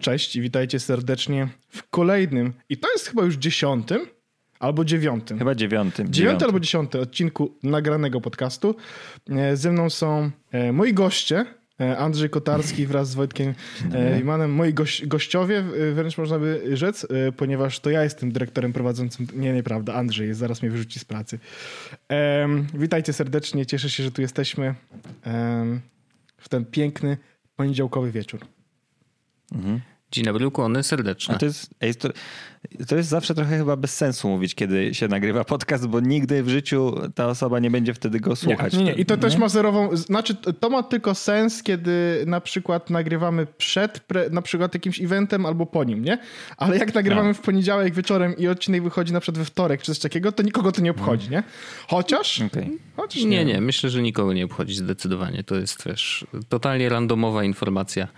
Cześć i witajcie serdecznie w kolejnym, i to jest chyba już dziesiątym albo dziewiątym. Chyba dziewiątym. Dziewiąty albo dziesiąty odcinku nagranego podcastu. E, Ze mną są e, moi goście, e, Andrzej Kotarski wraz z Wojtkiem Imanem. Moi goś, gościowie, wręcz można by rzec, ponieważ to ja jestem dyrektorem prowadzącym. Nie, nieprawda, Andrzej jest, zaraz mnie wyrzuci z pracy. Witajcie serdecznie, cieszę się, że tu jesteśmy w ten piękny poniedziałkowy wieczór. Mm-hmm. Dzień dobry, ukłony A serdeczne. to jest, ej, to, to jest zawsze trochę chyba bez sensu mówić, kiedy się nagrywa podcast, bo nigdy w życiu ta osoba nie będzie wtedy go słuchać. Nie, nie, i to też nie? ma zerową, znaczy to ma tylko sens, kiedy na przykład nagrywamy przed pre, na przykład jakimś eventem albo po nim, nie? Ale jak nagrywamy No. w poniedziałek wieczorem i odcinek wychodzi na przykład we wtorek czy coś takiego, to nikogo to nie obchodzi, nie? Chociaż, Okej. chociaż Nie, nie, myślę, że nikogo nie obchodzi zdecydowanie. To jest, wiesz, totalnie randomowa informacja,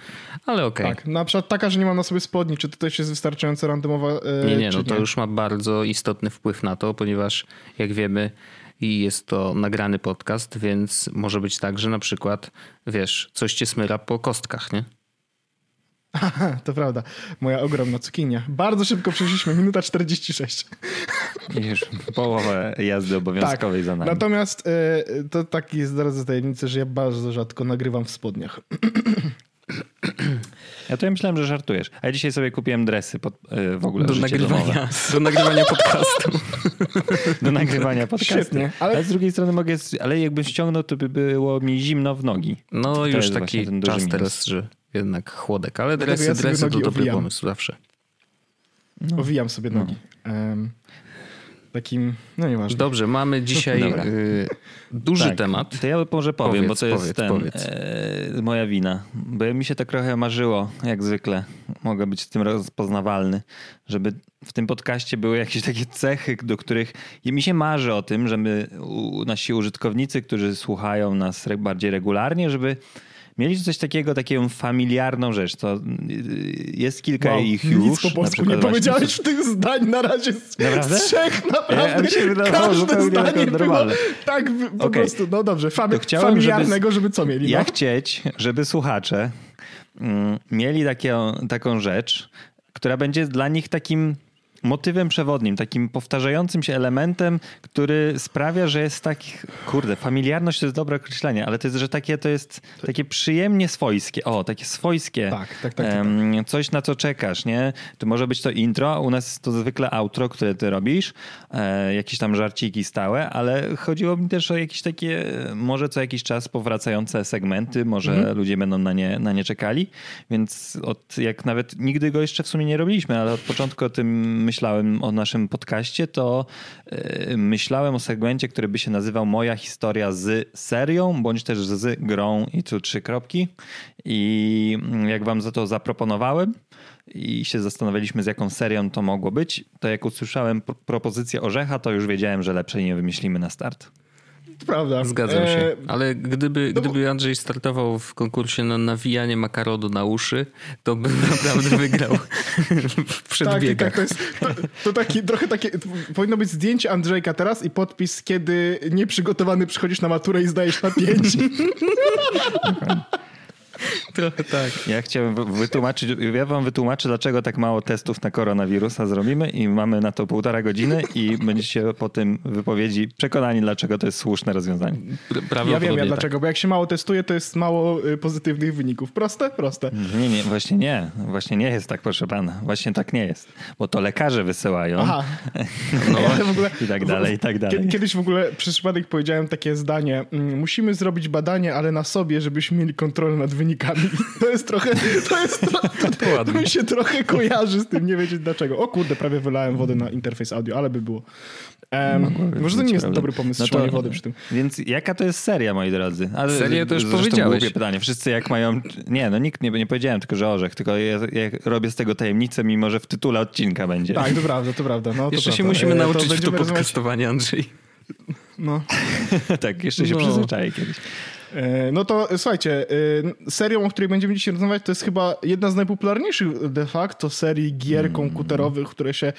ale okej. Tak, na przykład taka, że nie mam na sobie spodni, czy to też jest wystarczająco randomowa, e, Nie, nie, no to już ma bardzo istotny wpływ na to, ponieważ jak wiemy, i jest to nagrany podcast, więc może być tak, że na przykład, wiesz, coś cię smyra po kostkach, nie? Aha, to prawda. Moja ogromna cukinia. Bardzo szybko przeszliśmy, minuta 46. I Już połowę jazdy obowiązkowej za nami. Tak. Natomiast e, to taki jest zaraz tajemnica, że ja bardzo rzadko nagrywam w spodniach. Ja to ja myślałem, że żartujesz. A ja dzisiaj sobie kupiłem dresy pod, e, w ogóle Do nagrywania, domowe. do nagrywania podcastu. Do nagrywania podcastu. Świetnie, ale- Ale... z drugiej strony mogę, ale jakbym ściągnął, to by było mi zimno w nogi. No już jest właśnie taki czas minus. teraz, że jednak chłodek, ale dresy, ja dresy to dobry owijam. pomysł zawsze. Owijam sobie nogi. Em, takim, no nieważne. Dobrze, mamy dzisiaj Dobra. y, duży Tak. temat. To ja może powiem, Powiedz, bo to jest powiedz, ten, powiedz. E, moja wina. Bo mi się tak trochę marzyło, jak zwykle. Mogę być w tym rozpoznawalny, żeby w tym podcaście były jakieś takie cechy, do których i mi się marzy o tym, żeby u, nasi użytkownicy, którzy słuchają nas re, bardziej regularnie, żeby mieli coś takiego, taką familiarną rzecz. To y, jest kilka Wow, ich nic już. po na polsku nie powiedziałeś w tych zdań na razie z, Naprawdę? z trzech, naprawdę. Ja- wydawało Każde zdanie było tak po Okej. prostu, no dobrze, fami- chciałem, familiarnego, żeby, co mieli, Ja no? chcieć, żeby słuchacze mm, mieli takie, taką rzecz, która będzie dla nich takim motywem przewodnim, takim powtarzającym się elementem, który sprawia, że jest taki, kurde, familiarność to jest dobre określenie, ale to jest, że takie to jest takie przyjemnie swojskie, o, takie swojskie, Tak, tak, tak, tak, em, coś na co czekasz, nie? To może być to intro, u nas to zwykle outro, które ty robisz, e, jakieś tam żarciki stałe, ale chodziło mi też o jakieś takie, może co jakiś czas powracające segmenty, może Mhm. ludzie będą na nie, na nie czekali, więc od, jak nawet nigdy go jeszcze w sumie nie robiliśmy, ale od początku o tym myślałem, o naszym podcaście, to e, myślałem o segmencie, który by się nazywał Moja historia z serią, bądź też z grą i tu trzy kropki. I mm, jak wam za to zaproponowałem i się zastanawialiśmy, z jaką serią to mogło być, to jak usłyszałem pro- propozycję Orzecha, to już wiedziałem, że lepszej nie wymyślimy na start. Prawda. Zgadzam się. E, Ale gdyby, no bo- gdyby Andrzej startował w konkursie na nawijanie makarodu na uszy, to bym naprawdę wygrał w tak, przedbiegach. tak, to jest to, to taki, trochę takie, powinno być zdjęcie Andrzejka teraz i podpis, kiedy nieprzygotowany przychodzisz na maturę i zdajesz na pięć. Trochę tak. Ja chciałem wy- wytłumaczyć, ja wam wytłumaczę, dlaczego tak mało testów na koronawirusa zrobimy i mamy na to półtora godziny i będziecie po tym wypowiedzi przekonani, dlaczego to jest słuszne rozwiązanie. Pr- Ja wiem, ja tak. dlaczego, bo jak się mało testuje, to jest mało y, pozytywnych wyników. Proste? Proste. Nie, nie, właśnie nie. Właśnie nie jest tak, proszę pana. Właśnie tak nie jest. Bo to lekarze wysyłają Aha. No, Ja w ogóle, i tak dalej, i tak dalej. Kiedy- Kiedyś w ogóle przez przypadek powiedziałem takie zdanie. mm, Musimy zrobić badanie, ale na sobie, żebyśmy mieli kontrolę nad wynikami. To jest trochę, to jest tro, to, to, mi się trochę kojarzy z tym, nie wiedzieć dlaczego. O kurde, prawie wylałem wodę na interfejs audio, ale by było. Em, może to nie jest Prawda? dobry pomysł, No strzelanie to- wody przy tym. Więc jaka to jest seria, moi drodzy? Ale Serię to już powiedziałeś. głupie pytanie. Wszyscy jak mają... Nie, no nikt nie, nie powiedziałem tylko, że orzech, tylko ja, ja robię z tego tajemnicę, mimo że w tytule odcinka będzie. Tak, to prawda, to prawda. No, to Jeszcze się prawda. musimy E, nauczyć w to będziemy rozmawiać- podcastowanie, Andrzej. No. tak, jeszcze się No. przyzwyczaję kiedyś. E, No to słuchajcie, e, serią, o której będziemy dzisiaj rozmawiać, to jest chyba jedna z najpopularniejszych de facto serii gier komputerowych, które się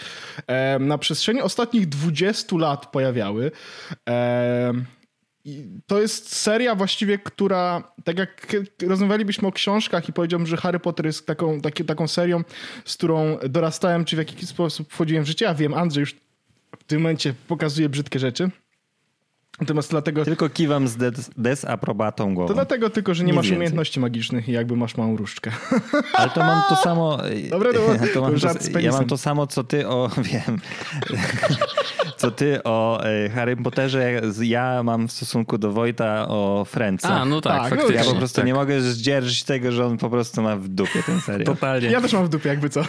e, na przestrzeni ostatnich 20 lat pojawiały. E, to jest seria właściwie, która, tak jak rozmawialibyśmy o książkach i powiedziałbym, że Harry Potter jest taką, taki, taką serią, z którą dorastałem, czy w jakiś sposób wchodziłem w życie. Ja wiem, Andrzej już w tym momencie pokazuje brzydkie rzeczy. Natomiast dlatego... Tylko kiwam z des, desaprobatą głową. To dlatego tylko, że nie, nie masz więcej. umiejętności magicznych i jakby masz małą różdżkę. Ale to mam to samo... Dobra, to, to mam to, ja mam to samo, co ty o... Wiem. co ty o e, Harry Potterze. Ja mam w stosunku do Wojta o Friendsa. A, no tak, tak faktycznie. Ja po prostu tak. nie mogę zdzierżyć tego, że on po prostu ma w dupie ten serial. Totalnie. Ja też mam w dupie, jakby co.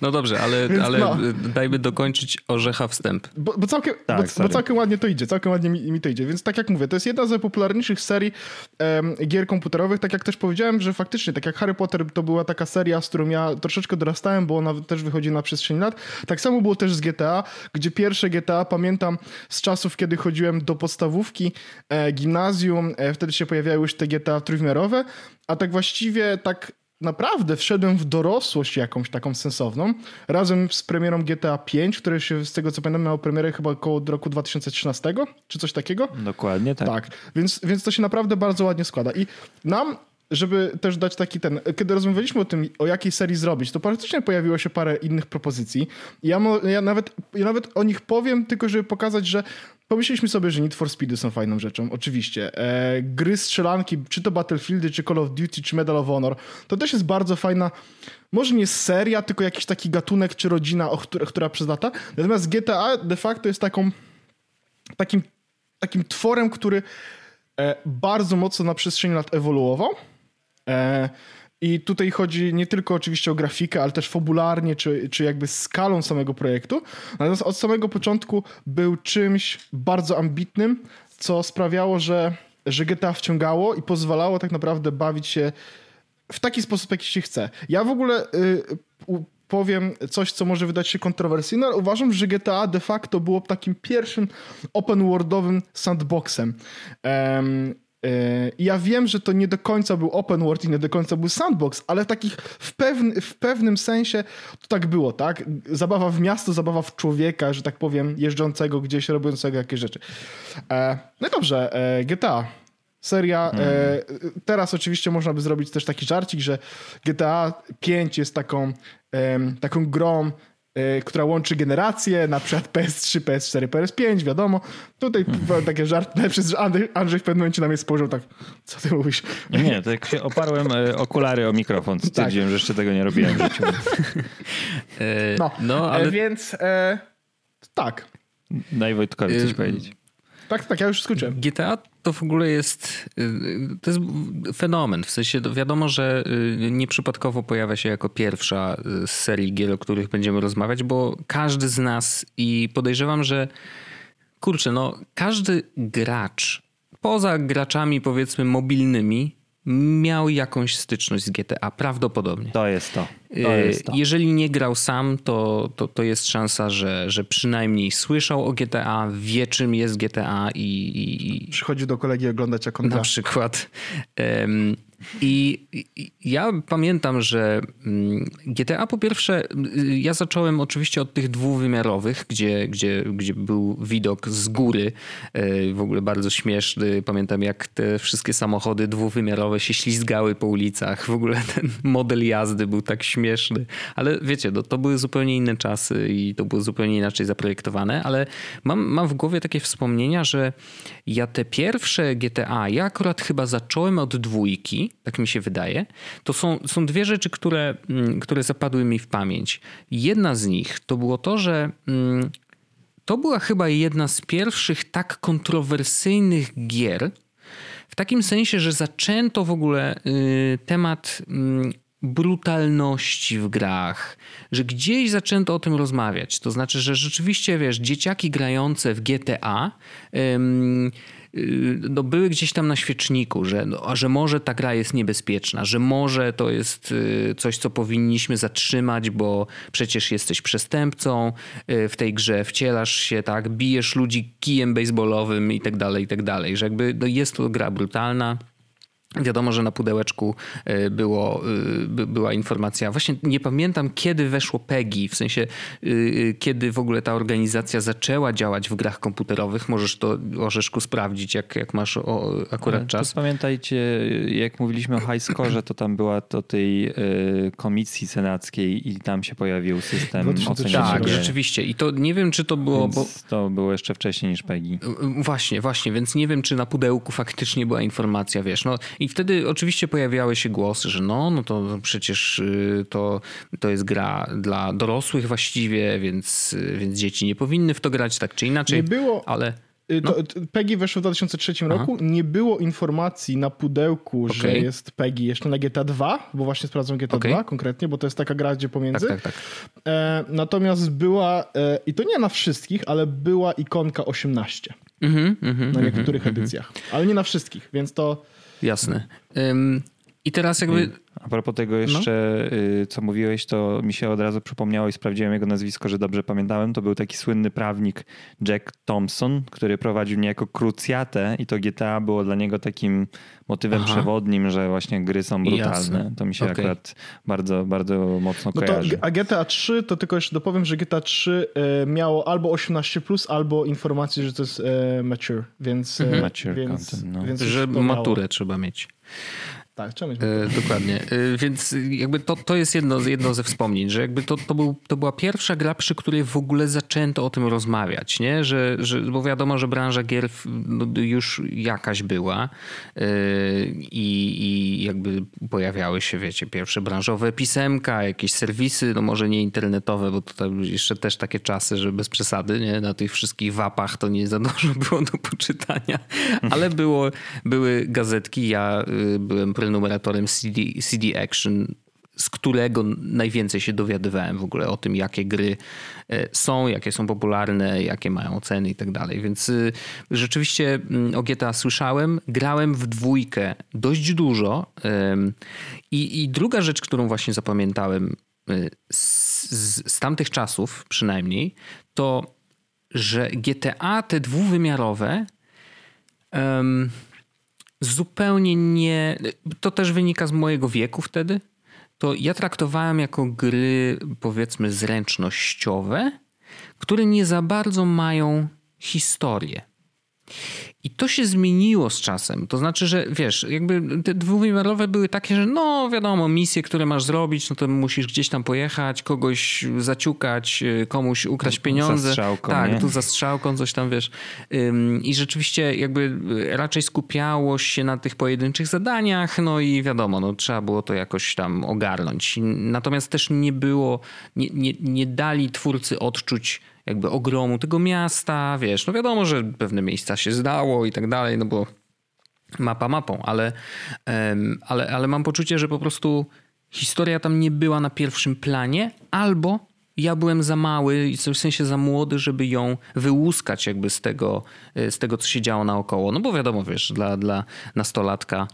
No dobrze, ale, ale no. dajmy dokończyć orzecha wstęp. Bo, bo całkiem, tak, bo, bo, całkiem ładnie to idzie, całkiem ładnie mi, mi, to idzie. Więc tak jak mówię, to jest jedna z najpopularniejszych serii gier komputerowych. Tak jak też powiedziałem, że faktycznie, tak jak Harry Potter to była taka seria, z którą ja troszeczkę dorastałem, bo ona też wychodzi na przestrzeni lat. Tak samo było też z GTA, gdzie pierwsze GTA pamiętam z czasów, kiedy chodziłem do podstawówki, e, gimnazjum, e, wtedy się pojawiały już te GTA trójwymiarowe, a tak właściwie tak naprawdę wszedłem w dorosłość jakąś taką sensowną, razem z premierą GTA 5, które się z tego co pamiętam miało premierę chyba około roku 2013, czy coś takiego. Dokładnie tak. Tak, więc, więc to się naprawdę bardzo ładnie składa. I nam żeby też dać taki ten, kiedy rozmawialiśmy o tym, o jakiej serii zrobić, to praktycznie pojawiło się parę innych propozycji. Ja, ja, nawet, ja nawet o nich powiem, tylko żeby pokazać, że pomyśleliśmy sobie, że Need for Speedy są fajną rzeczą, oczywiście. E, gry strzelanki, czy to Battlefieldy, czy Call of Duty, czy Medal of Honor, to też jest bardzo fajna, może nie seria, tylko jakiś taki gatunek, czy rodzina, o która, która przez lata. Natomiast GTA de facto jest taką, takim, takim tworem, który e, bardzo mocno na przestrzeni lat ewoluował I tutaj chodzi nie tylko oczywiście o grafikę, ale też fabularnie, czy, czy jakby skalą samego projektu. Natomiast od samego początku był czymś bardzo ambitnym, co sprawiało, że, że GTA wciągało i pozwalało tak naprawdę bawić się w taki sposób, jaki się chce. Ja w ogóle y, powiem coś, co może wydać się kontrowersyjne, ale uważam, że GTA de facto było takim pierwszym open worldowym sandboxem. Um, Yy, ja wiem, że to nie do końca był open world i nie do końca był sandbox, ale takich w, pewny, w pewnym sensie to tak było, tak? Zabawa w miasto, zabawa w człowieka, że tak powiem, jeżdżącego gdzieś, robiącego jakieś rzeczy. E, no dobrze, e, GTA. Seria. Mm. teraz oczywiście można by zrobić też taki żarcik, że GTA 5 jest taką, taką grą E, która łączy generacje, na przykład PS3, PS4, PS5, wiadomo. Tutaj hmm. takie żarty, przez Andrzej, Andrzej w pewnym momencie na mnie spojrzał tak, co ty mówisz? Nie, jak się oparłem e, okulary o mikrofon, stwierdziłem, tak. że jeszcze tego nie robiłem w życiu. E, no, no ale... więc e, tak. Daj Wojtkowi coś powiedzieć. Tak, tak, ja już skończyłem. GTA to w ogóle jest, y, to jest fenomen. W sensie wiadomo, że y, nieprzypadkowo pojawia się jako pierwsza z serii gier, o których będziemy rozmawiać, bo każdy z nas i podejrzewam, że kurczę, no każdy gracz, poza graczami powiedzmy mobilnymi, miał jakąś styczność z GTA, prawdopodobnie. To jest to. to, y, jest to. Jeżeli nie grał sam, to, to, to jest szansa, że, że przynajmniej słyszał o GTA, wie czym jest GTA i... i... Przychodzi do kolegi oglądać jak on Na gra. przykład. Um, i ja pamiętam, że mm, GTA po pierwsze, y, ja zacząłem oczywiście od tych dwuwymiarowych, gdzie, gdzie, gdzie był widok z góry, y, w ogóle bardzo śmieszny. Pamiętam jak te wszystkie samochody dwuwymiarowe się ślizgały po ulicach. W ogóle ten model jazdy był tak śmieszny. Ale wiecie, no, to były zupełnie inne czasy i to było zupełnie inaczej zaprojektowane, ale mam, mam w głowie takie wspomnienia, że ja te pierwsze GTA, ja akurat chyba zacząłem od dwójki, tak mi się wydaje, to są, są dwie rzeczy, które, mm, które zapadły mi w pamięć. Jedna z nich to było to, że mm, to była chyba jedna z pierwszych tak kontrowersyjnych gier, w takim sensie, że zaczęto w ogóle y, temat mm, brutalności w grach, że gdzieś zaczęto o tym rozmawiać. To znaczy, że rzeczywiście, wiesz, dzieciaki grające w GTA no, były gdzieś tam na świeczniku, że, no, że może ta gra jest niebezpieczna, że może to jest y, coś, co powinniśmy zatrzymać, bo przecież jesteś przestępcą y, w tej grze, wcielasz się, tak, bijesz ludzi kijem baseballowym i tak dalej, i tak dalej, że jakby no, jest to gra brutalna. Wiadomo, że na pudełeczku e, było, e, by, była informacja. Właśnie nie pamiętam, kiedy weszło PEGI, w sensie e, kiedy w ogóle ta organizacja zaczęła działać w grach komputerowych. Możesz to, Orzeszku, sprawdzić, jak, jak masz o, akurat czas. To pamiętajcie, jak mówiliśmy o high score, to tam była to tej komisji senackiej i tam się pojawił system 2003 oceniania Tak, rzeczywiście. I to nie wiem, czy to było... Bo, to było jeszcze wcześniej niż PEGI. Właśnie, właśnie, więc nie wiem, czy na pudełku faktycznie była informacja, wiesz, no i wtedy oczywiście pojawiały się głosy, że no, no to przecież y, to, to jest gra dla dorosłych właściwie, więc, y, więc dzieci nie powinny w to grać tak czy inaczej. Nie było- Ale Y, No. To, PEGI weszło w 2003 roku. Nie było informacji na pudełku, że Okej. jest PEGI jeszcze na GTA 2, bo właśnie sprawdzam GTA Okej. 2 konkretnie, bo to jest taka gra gdzie pomiędzy. tak, tak, tak. E, natomiast była, e, i to nie na wszystkich, ale była ikonka 18 Mhm, mhm, na niektórych edycjach, ale nie na wszystkich, więc to jasne. Ym, I teraz jakby... A propos tego jeszcze, y, co mówiłeś, to mi się od razu przypomniało i sprawdziłem jego nazwisko, że dobrze pamiętałem. To był taki słynny prawnik Jack Thompson, który prowadził niejako krucjatę i to GTA było dla niego takim motywem Aha. przewodnim, że właśnie gry są brutalne. Jasne. To mi się Okej. akurat bardzo, bardzo mocno No to, kojarzy. a GTA 3, to tylko jeszcze dopowiem, że GTA 3 e, miało albo 18, albo informację, że to jest e, mature, więc. e, Mature więc, content, no. więc Że to maturę trzeba mieć. Tak, mieć. E, dokładnie. E, więc jakby to, to jest jedno, jedno ze wspomnień, że jakby to, to, był, to była pierwsza gra, przy której w ogóle zaczęto o tym rozmawiać, nie? Że, że, bo wiadomo, że branża gier no, już jakaś była e, i, i jakby pojawiały się, wiecie, pierwsze branżowe pisemka, jakieś serwisy, no może nie internetowe, bo to jeszcze też takie czasy, że bez przesady, nie? Na tych wszystkich wapach to nie za dużo było do poczytania, ale było, były gazetki, ja y, byłem prenumeratorem CD, CD Action, z którego najwięcej się dowiadywałem w ogóle o tym, jakie gry e, są, jakie są popularne, jakie mają ceny i tak dalej. Więc y, rzeczywiście mm, o GTA słyszałem, grałem w dwójkę dość dużo. I, i druga rzecz, którą właśnie zapamiętałem y, z, z, z tamtych czasów przynajmniej, to że GTA te dwuwymiarowe em, zupełnie nie. To też wynika z mojego wieku wtedy. To ja traktowałem jako gry, powiedzmy, zręcznościowe, które nie za bardzo mają historię. I to się zmieniło z czasem. To znaczy, że wiesz, jakby te dwuwymiarowe były takie, że no wiadomo, misje, które masz zrobić, no to musisz gdzieś tam pojechać, kogoś zaciukać, y, komuś ukraść pieniądze. Zastrzałką, tak, nie? tu za strzałką, coś tam wiesz. I rzeczywiście jakby y, raczej skupiało się na tych pojedynczych zadaniach, no i wiadomo, no trzeba było to jakoś tam ogarnąć. Natomiast też nie było, nie, nie, nie dali twórcy odczuć jakby ogromu tego miasta, wiesz, no wiadomo, że pewne miejsca się zdało i tak dalej, no bo mapa mapą, ale, ale, ale mam poczucie, że po prostu historia tam nie była na pierwszym planie, albo ja byłem za mały, i w sensie za młody, żeby ją wyłuskać jakby z tego, e, z tego co się działo naokoło. No bo wiadomo, wiesz, dla, dla nastolatka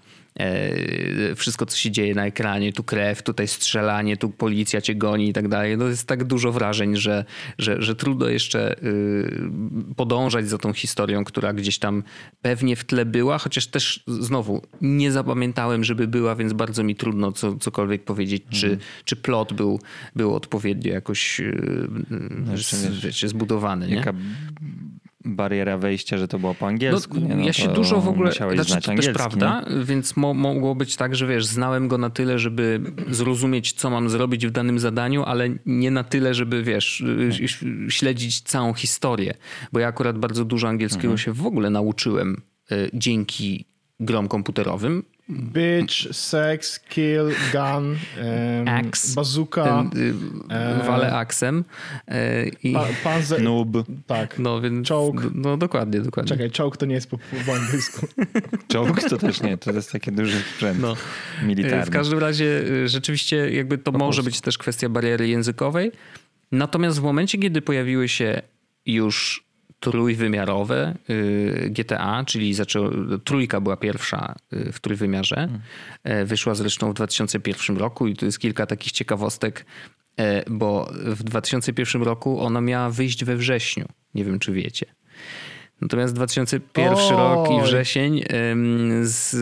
wszystko, co się dzieje na ekranie, tu krew, tutaj strzelanie, tu policja cię goni i tak dalej. No jest tak dużo wrażeń, że, że, że trudno jeszcze y, podążać za tą historią, która gdzieś tam pewnie w tle była, chociaż też znowu nie zapamiętałem, żeby była, więc bardzo mi trudno co, cokolwiek powiedzieć, czy, czy plot był, był odpowiednio jakoś y, jeszcze z, wiecie, zbudowany. Nie? Bariera wejścia, że to było po angielsku. No, nie? No ja się dużo w ogóle. Znaczy, znać to też prawda, więc mo, mogło być tak, że wiesz, znałem go na tyle, żeby zrozumieć, co mam zrobić w danym zadaniu, ale nie na tyle, żeby wiesz, y, śledzić całą historię. Bo ja akurat bardzo dużo angielskiego Mhm. się w ogóle nauczyłem y, dzięki grom komputerowym. Bitch, sex, kill, gun, em, Axe. bazooka, y, e, walę aksem. y, I, pa, panzer... Noob, Tak. no więc. Czołg. No dokładnie, dokładnie. Czekaj, czołg to nie jest po, po angielsku. czołg to też nie, to jest taki duży sprzęt No. militarny. W każdym razie y, rzeczywiście jakby to może być też kwestia bariery językowej. Natomiast w momencie, kiedy pojawiły się już trójwymiarowe y, GTA, czyli zaczęło, trójka była pierwsza y, w trójwymiarze. E, Wyszła zresztą w 2001 roku i tu jest kilka takich ciekawostek, e, bo w 2001 roku ona miała wyjść we wrześniu. Nie wiem, czy wiecie. Natomiast 2001 Oj. rok i wrzesień, em, z,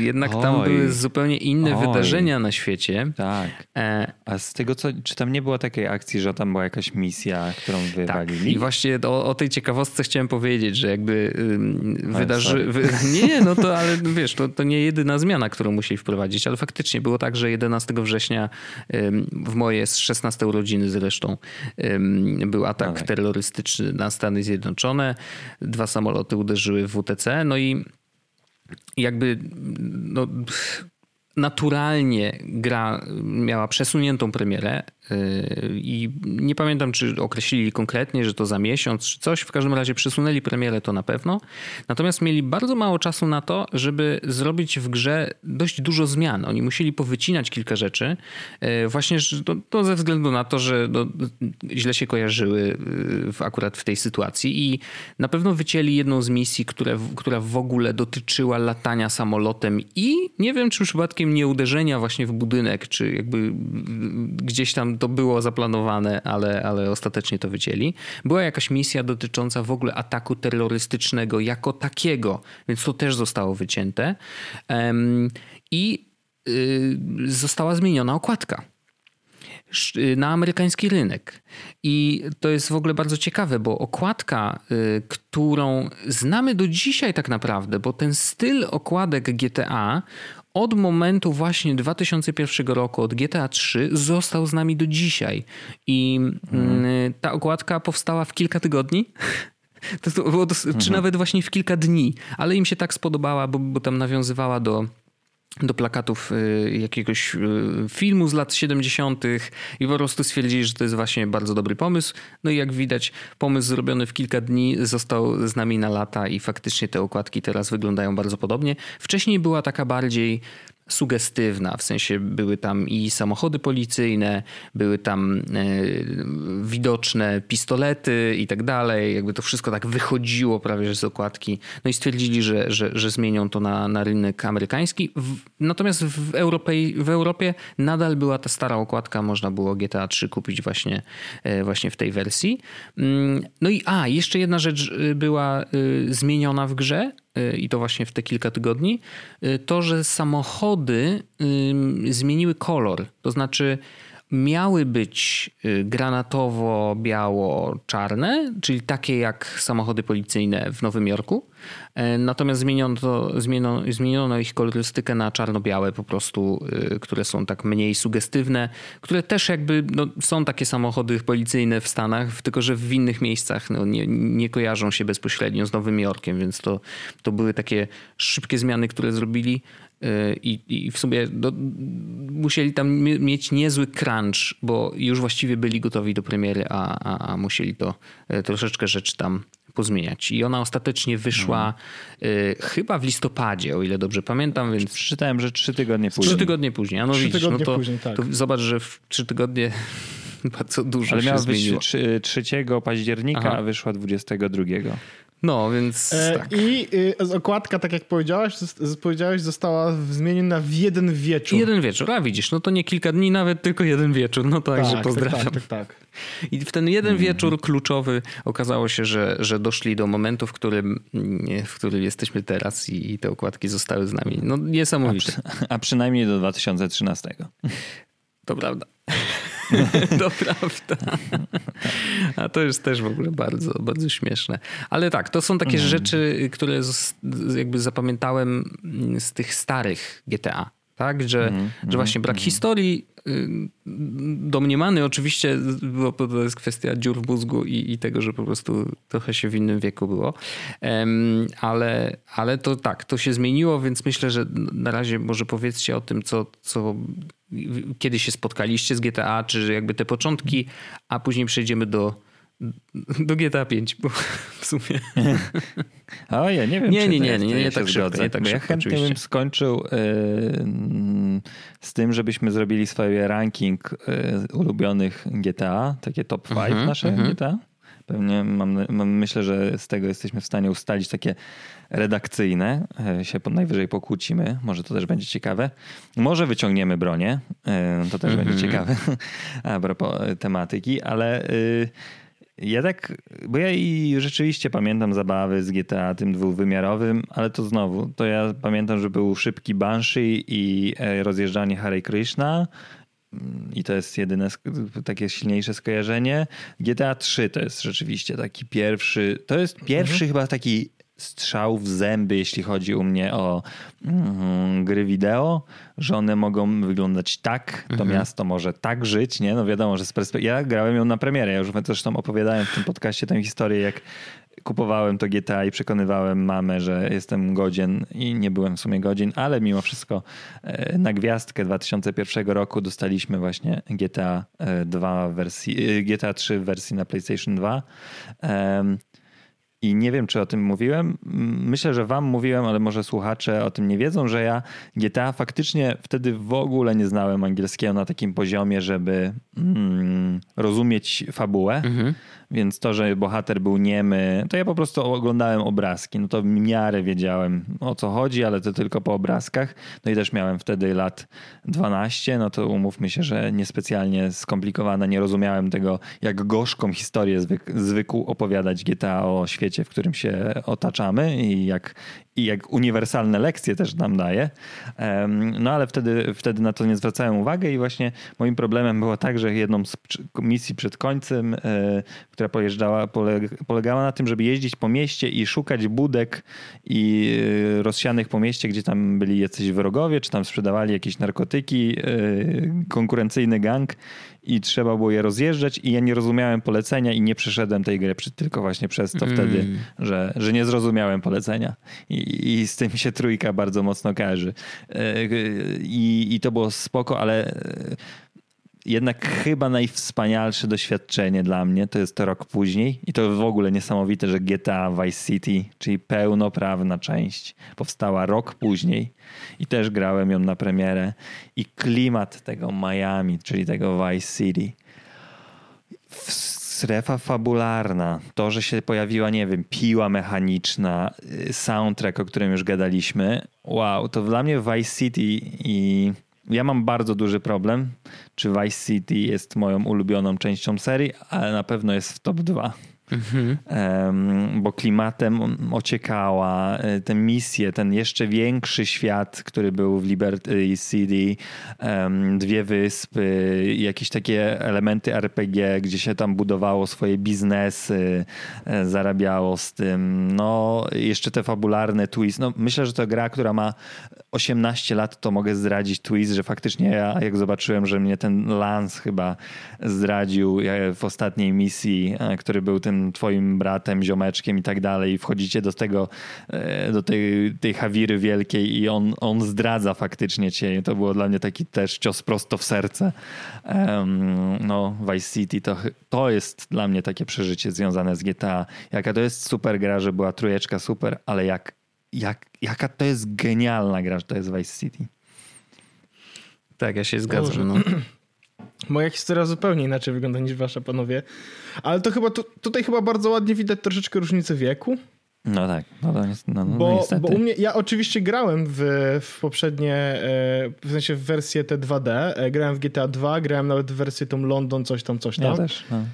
jednak tam Oj. były zupełnie inne Oj. wydarzenia na świecie. Tak. E, A z tego co, czy tam nie było takiej akcji, że tam była jakaś misja, którą tak, wywalili? i właśnie o, o tej ciekawostce chciałem powiedzieć, że jakby ym, wydarzy... Wy, nie, no to ale wiesz, to, to nie jedyna zmiana, którą musieli wprowadzić, ale faktycznie było tak, że 11 września ym, w moje z 16 urodziny zresztą ym, był atak terrorystyczny na Stany Zjednoczone. Dwa samoloty uderzyły w WTC, no i jakby no, naturalnie gra miała przesuniętą premierę i nie pamiętam, czy określili konkretnie, że to za miesiąc, czy coś. W każdym razie przesunęli premierę, to na pewno. Natomiast mieli bardzo mało czasu na to, żeby zrobić w grze dość dużo zmian. Oni musieli powycinać kilka rzeczy, yy, właśnie to, to ze względu na to, że no, źle się kojarzyły yy, w, akurat w tej sytuacji i na pewno wycięli jedną z misji, które, która w ogóle dotyczyła latania samolotem i nie wiem, czy przypadkiem nie uderzenia właśnie w budynek, czy jakby gdzieś tam to było zaplanowane, ale, ale ostatecznie to wycięli. Była jakaś misja dotycząca w ogóle ataku terrorystycznego jako takiego, więc to też zostało wycięte. I y, została zmieniona okładka sz- na amerykański rynek. I to jest w ogóle bardzo ciekawe, bo okładka, y, którą znamy do dzisiaj tak naprawdę, bo ten styl okładek GTA od momentu właśnie 2001 roku, od GTA 3 został z nami do dzisiaj. I y, ta okładka powstała w kilka tygodni. To, Czy nawet właśnie w kilka dni, ale im się tak spodobała, bo, bo tam nawiązywała do do plakatów y, jakiegoś y, filmu z lat 70. i po prostu stwierdzili, że to jest właśnie bardzo dobry pomysł. No i jak widać, pomysł zrobiony w kilka dni został z nami na lata i faktycznie te okładki teraz wyglądają bardzo podobnie. Wcześniej była taka bardziej sugestywna, w sensie były tam i samochody policyjne, były tam e, widoczne pistolety i tak dalej, jakby to wszystko tak wychodziło prawie że z okładki. No i stwierdzili, że, że, że zmienią to na, na rynek amerykański. W, natomiast w, Europie, w Europie nadal była ta stara okładka, można było GTA 3 kupić właśnie, e, właśnie w tej wersji. Mm, No i a, jeszcze jedna rzecz y, była zmieniona w grze, i to właśnie w te kilka tygodni, y, to, że samochody zmieniły kolor. To znaczy miały być y, granatowo-biało-czarne, czyli takie jak samochody policyjne w Nowym Jorku. E, Natomiast zmieniono, zmieniono, zmieniono ich kolorystykę na czarno-białe po prostu, y, które są tak mniej sugestywne, które też jakby no, są takie samochody policyjne w Stanach, tylko że w innych miejscach no, nie, nie kojarzą się bezpośrednio z Nowym Jorkiem, więc to, to były takie szybkie zmiany, które zrobili. I, I w sumie no, musieli tam mie- mieć niezły crunch, bo już właściwie byli gotowi do premiery, a, a, a musieli to y, troszeczkę rzeczy tam pozmieniać. I ona ostatecznie wyszła y, chyba w listopadzie, o ile dobrze pamiętam, więc Przeczytałem, że trzy tygodnie później. trzy tygodnie później. A no Trzy widzisz, no to, później, tak. to zobacz, że w trzy tygodnie bardzo dużo Ale się miała być trzy- 3 października, Aha. a wyszła 22. No, więc E, tak. I y, okładka, tak jak powiedziałaś, zost- z- powiedziałeś, została zmieniona w jeden wieczór. Jeden wieczór, a widzisz, no to nie kilka dni, nawet tylko jeden wieczór. No to także tak, pozdrawiam. tak, tak, tak. I w ten jeden wieczór kluczowy okazało się, że, że doszli do momentu, w którym, w którym jesteśmy teraz i, i te okładki zostały z nami. No niesamowite. A przynajmniej do 2013. To prawda. to prawda. A to jest też w ogóle bardzo, bardzo śmieszne. Ale tak, to są takie rzeczy, które jakby zapamiętałem z tych starych GTA. Tak, że, że właśnie brak historii, y, domniemany oczywiście, bo to jest kwestia dziur w mózgu i, i tego, że po prostu trochę się w innym wieku było. Ale, ale to tak, to się zmieniło, więc myślę, że na razie może powiedzcie o tym, co, co kiedy się spotkaliście z GTA, czy jakby te początki, a później przejdziemy do, do GTA 5, bo w sumie... O, ja nie wiem, Nie, czy nie, to nie, jest, nie, nie tak szybko, nie tak bo ja szybko, chętnie bym skończył y, mm, z tym, żebyśmy zrobili sobie ranking y, ulubionych GTA, takie top 5 Mhm, nasze mhm. GTA. Pewnie mam, mam, myślę, że z tego jesteśmy w stanie ustalić takie redakcyjne. Y, się najwyżej pokłócimy. Może to też będzie ciekawe. Może wyciągniemy bronię. To też będzie Mhm. ciekawe. A propos tematyki, ale y, Ja tak, bo ja i rzeczywiście pamiętam zabawy z GTA tym dwuwymiarowym, ale to znowu, to ja pamiętam, że był szybki Banshee i e, rozjeżdżanie Hare Krishna mm, i to jest jedyne takie silniejsze skojarzenie. GTA 3 to jest rzeczywiście taki pierwszy, to jest pierwszy mhm. chyba taki strzał w zęby, jeśli chodzi u mnie o mm, gry wideo, że one mogą wyglądać tak, to mhm. miasto może tak żyć, nie? No wiadomo, że z perspektywy... Ja grałem ją na premierę, ja już zresztą opowiadałem w tym podcaście tę historię, jak kupowałem to GTA i przekonywałem mamę, że jestem godzien i nie byłem w sumie godzin, ale mimo wszystko e, na gwiazdkę 2001 roku dostaliśmy właśnie GTA 2 w wersji, e, GTA 3 w wersji na PlayStation 2. I nie wiem, czy o tym mówiłem. Myślę, że wam mówiłem, ale może słuchacze o tym nie wiedzą, że ja GTA faktycznie wtedy w ogóle nie znałem angielskiego na takim poziomie, żeby mm, rozumieć fabułę. Mhm. Więc to, że bohater był niemy, to ja po prostu oglądałem obrazki. No to w miarę wiedziałem o co chodzi, ale to tylko po obrazkach. No i też miałem wtedy lat 12, no to umówmy się, że niespecjalnie skomplikowane. Nie rozumiałem tego, jak gorzką historię zwyk, zwykł opowiadać GTA o świecie, w którym się otaczamy i jak, i jak uniwersalne lekcje też nam daje. No ale wtedy, wtedy na to nie zwracałem uwagi i właśnie moim problemem było tak, że jedną z misji przed końcem, e, która pojeżdżała, polegała na tym, żeby jeździć po mieście i szukać budek i e, rozsianych po mieście, gdzie tam byli jacyś wrogowie, czy tam sprzedawali jakieś narkotyki, e, konkurencyjny gang i trzeba było je rozjeżdżać i ja nie rozumiałem polecenia i nie przeszedłem tej gry tylko właśnie przez to mm. wtedy, że, że nie zrozumiałem polecenia. I, I, z tym się trójka bardzo mocno każe. I, I to było spoko, ale jednak chyba najwspanialsze doświadczenie dla mnie to jest to rok później i to w ogóle niesamowite, że GTA Vice City, czyli pełnoprawna część, powstała rok później i też grałem ją na premierę. I klimat tego Miami, czyli tego Vice City. Strefa fabularna, to, że się pojawiła, nie wiem, piła mechaniczna, y, soundtrack, o którym już gadaliśmy, wow, to dla mnie Vice City i ja mam bardzo duży problem, czy Vice City jest moją ulubioną częścią serii, ale na pewno jest w top 2. Mhm. Bo klimatem ociekała, e, te misje, ten jeszcze większy świat, który był w Liberty City, dwie wyspy, jakieś takie elementy RPG, gdzie się tam budowało swoje biznesy, e, zarabiało z tym. No, jeszcze te fabularne twist. No, myślę, że to gra, która ma 18 lat, to mogę zdradzić twist, że faktycznie ja, jak zobaczyłem, że mnie ten Lance chyba zdradził e, w ostatniej misji, który był tym twoim bratem, ziomeczkiem i tak dalej, wchodzicie do tego, e, do tej, tej hawiry wielkiej i on, on zdradza faktycznie cię. To było dla mnie taki też cios prosto w serce. No, Vice City to, to jest dla mnie takie przeżycie związane z GTA. Jaka to jest super gra, że była trójeczka super, ale jak, jak, jaka to jest genialna gra, że to jest Vice City. Tak, ja się zgadzam. No. Moja historia zupełnie inaczej wygląda niż wasza, panowie. Ale to chyba tu, tutaj chyba bardzo ładnie widać troszeczkę różnicę wieku. No tak, no, no, no, no bo, bo u mnie, ja oczywiście grałem w, w poprzednie, e, w sensie w wersję te 2D, e, grałem w GTA 2, grałem nawet w wersję tą London, coś tam, coś tam. Ja też, no.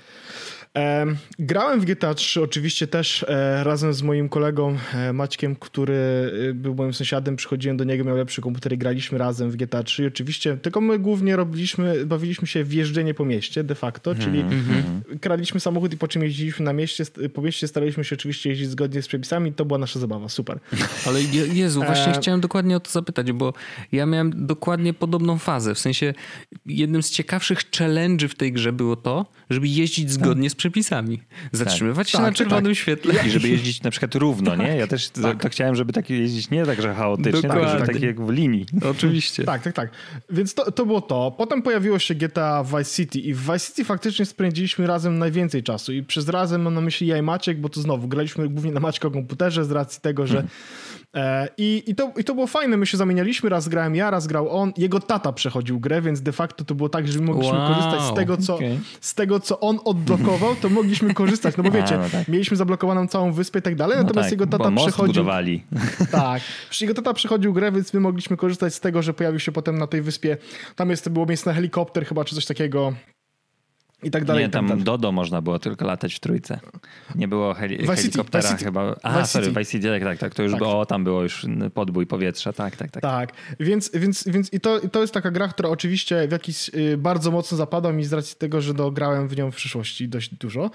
Grałem w GTA 3 oczywiście też e, razem z moim kolegą e, Maćkiem, który e, był moim sąsiadem. Przychodziłem do niego, miał lepszy komputer i graliśmy razem w GTA 3. oczywiście, tylko my głównie robiliśmy, bawiliśmy się w jeżdżenie po mieście de facto, czyli mm -hmm. kraliśmy samochód i po czym jeździliśmy na mieście, po mieście staraliśmy się oczywiście jeździć zgodnie z przepisami. To była nasza zabawa, super. Ale Jezu, właśnie e... chciałem dokładnie o to zapytać, bo ja miałem dokładnie podobną fazę. W sensie jednym z ciekawszych challenge'y w tej grze było to, żeby jeździć zgodnie z przepisami. Zatrzymywać tak. się tak, na czerwonym tak. świetle. I żeby jeździć na przykład równo, nie? Ja też tak. to chciałem, żeby tak jeździć nie tak, że chaotycznie, tylko że tak jak w linii. Oczywiście. Tak, tak, tak. Więc to, to było to. Potem pojawiło się GTA Vice City i w Vice City faktycznie spędziliśmy razem najwięcej czasu i przez razem mam na myśli ja i Maciek, bo to znowu graliśmy głównie na Maćka komputerze z racji tego, że hmm E, I, i, to, I to było fajne, my się zamienialiśmy, raz grałem ja, raz grał on, jego tata przechodził grę, więc de facto to było tak, że mogliśmy wow, korzystać z tego, co, okay. z tego, co on odblokował, to mogliśmy korzystać, no bo wiecie, A, no tak. mieliśmy zablokowaną całą wyspę i tak dalej, no natomiast tak, jego tata przechodził... budowali. Tak, jego tata przechodził grę, więc my mogliśmy korzystać z tego, że pojawił się potem na tej wyspie, tam jest, było miejsce na helikopter chyba, czy coś takiego, i tak dalej. Nie, tak tam dalej. Dodo można było tylko latać w trójce. Nie było heli Vice helikoptera City. chyba. A, Vice sorry, City. Vice City, tak, tak, tak. To już Tak. było, tam było już podbój powietrza, tak, tak, tak. Tak, więc, więc, więc i, to, i to jest taka gra, która oczywiście w jakiś y, bardzo mocno zapada mi z racji tego, że dograłem w nią w przyszłości dość dużo.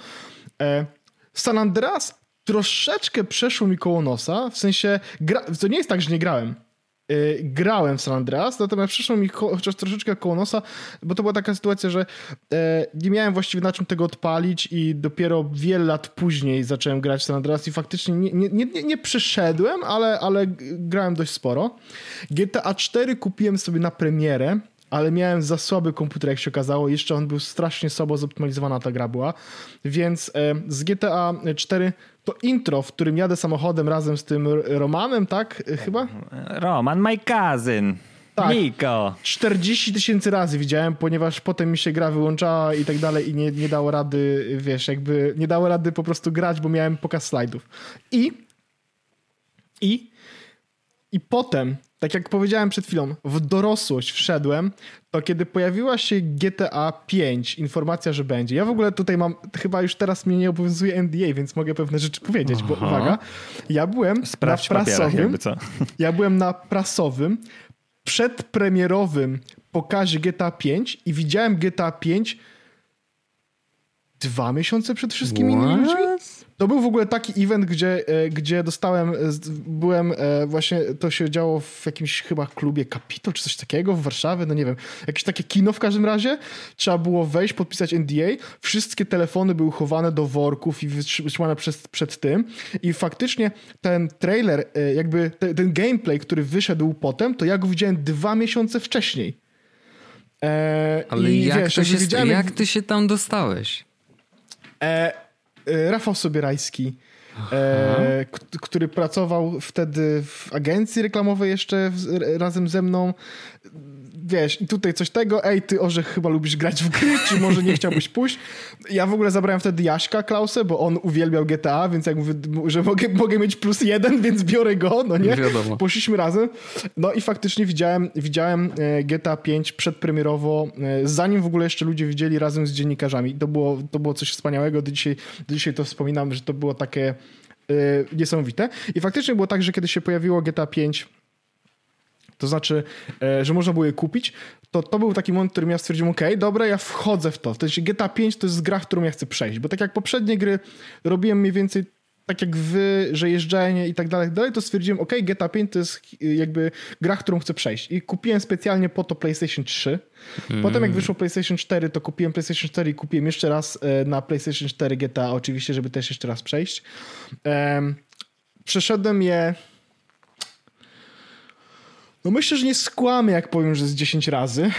E, San Andreas troszeczkę przeszło mi koło nosa, w sensie, gra, to nie jest tak, że nie grałem. Y, grałem w San Andreas, natomiast przyszło mi chociaż troszeczkę koło nosa, bo to była taka sytuacja, że e, nie miałem właściwie na czym tego odpalić i dopiero wiele lat później zacząłem grać w San Andreas i faktycznie nie, nie, nie, nie- przeszedłem, ale, ale grałem dość sporo. GTA 4 kupiłem sobie na premierę, ale miałem za słaby komputer, jak się okazało. Jeszcze on był strasznie słabo zoptymalizowana ta gra była. Więc e, z GTA 4 to intro, w którym jadę samochodem razem z tym Romanem, tak? E, Chyba? Roman, my cousin. Tak. Niko. 40 tysięcy razy widziałem, ponieważ potem mi się gra wyłączała i tak dalej i nie, nie dało rady, wiesz, jakby nie dało rady po prostu grać, bo miałem pokaz slajdów. I i i potem, tak jak powiedziałem przed chwilą, w dorosłość wszedłem, to kiedy pojawiła się GTA 5, informacja, że będzie. Ja w ogóle tutaj mam, chyba już teraz mnie nie obowiązuje NDA, więc mogę pewne rzeczy powiedzieć, bo Aha. uwaga, ja byłem Sprawdź na prasowym, ja byłem na prasowym, przedpremierowym pokazie GTA 5 i widziałem GTA 5 dwa miesiące przed wszystkimi innymi ludźmi. To był w ogóle taki event, gdzie, e, gdzie dostałem, e, byłem e, właśnie, to się działo w jakimś chyba klubie Capitol czy coś takiego w Warszawie, no nie wiem, jakieś takie kino w każdym razie. Trzeba było wejść, podpisać NDA. Wszystkie telefony były chowane do worków i wytrzymane przez, przed tym. I faktycznie ten trailer, jakby te, ten gameplay, który wyszedł potem, to ja go widziałem dwa miesiące wcześniej. E, Ale jak, wiesz, to się, widziałem, jak ty się tam dostałeś? E, Rafał Sobierajski, e, który pracował wtedy w agencji reklamowej jeszcze w, r- razem ze mną. Wiesz, i tutaj coś tego, ej, ty Orzech chyba lubisz grać w gry, czy może nie chciałbyś pójść? Ja w ogóle zabrałem wtedy Jaśka Klausę, bo on uwielbiał GTA, więc jak mówię, że mogę, mogę mieć plus jeden, więc biorę go, no nie? Wiadomo. Poszliśmy razem. No i faktycznie widziałem, widziałem e, GTA 5 przedpremierowo, e, zanim w ogóle jeszcze ludzie widzieli razem z dziennikarzami. To było, to było coś wspaniałego. Do dzisiaj, do dzisiaj to wspominam, że to było takie e, niesamowite. I faktycznie było tak, że kiedy się pojawiło GTA 5 to znaczy, e, że można było je kupić, to to był taki moment, w którym ja stwierdziłem, ok, dobra, ja wchodzę w to. W sensie GTA 5 to jest gra, którą ja chcę przejść, bo tak jak poprzednie gry robiłem mniej więcej tak jak wy, że jeżdżenie i tak dalej, dalej, to stwierdziłem, ok, GTA 5 to jest y, jakby gra, którą chcę przejść. I kupiłem specjalnie po to PlayStation 3. Potem jak wyszło PlayStation 4, to kupiłem PlayStation 4 i kupiłem jeszcze raz e, na PlayStation 4 GTA, oczywiście, żeby też jeszcze raz przejść. Em, przeszedłem je no myślę, że nie skłamię, jak powiem, że z 10 razy.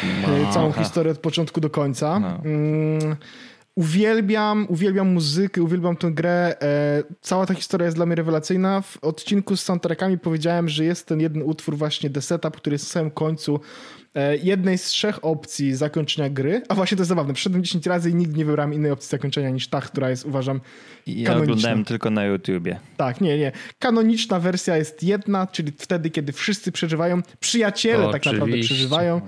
e, Całą historię od początku do końca. No. Mm, uwielbiam, uwielbiam muzykę, uwielbiam tę grę. E, cała ta historia jest dla mnie rewelacyjna. W odcinku z soundtrackami powiedziałem, że jest ten jeden utwór właśnie The Setup, który jest w samym końcu e, jednej z trzech opcji zakończenia gry. A właśnie to jest zabawne. Przeszedłem 10 razy i nigdy nie wybrałem innej opcji zakończenia niż ta, która jest uważam Ja kanoniczna. oglądałem tylko na YouTubie. Tak, nie, nie. Kanoniczna wersja jest jedna, czyli wtedy, kiedy wszyscy przeżywają, przyjaciele tak naprawdę przeżywają.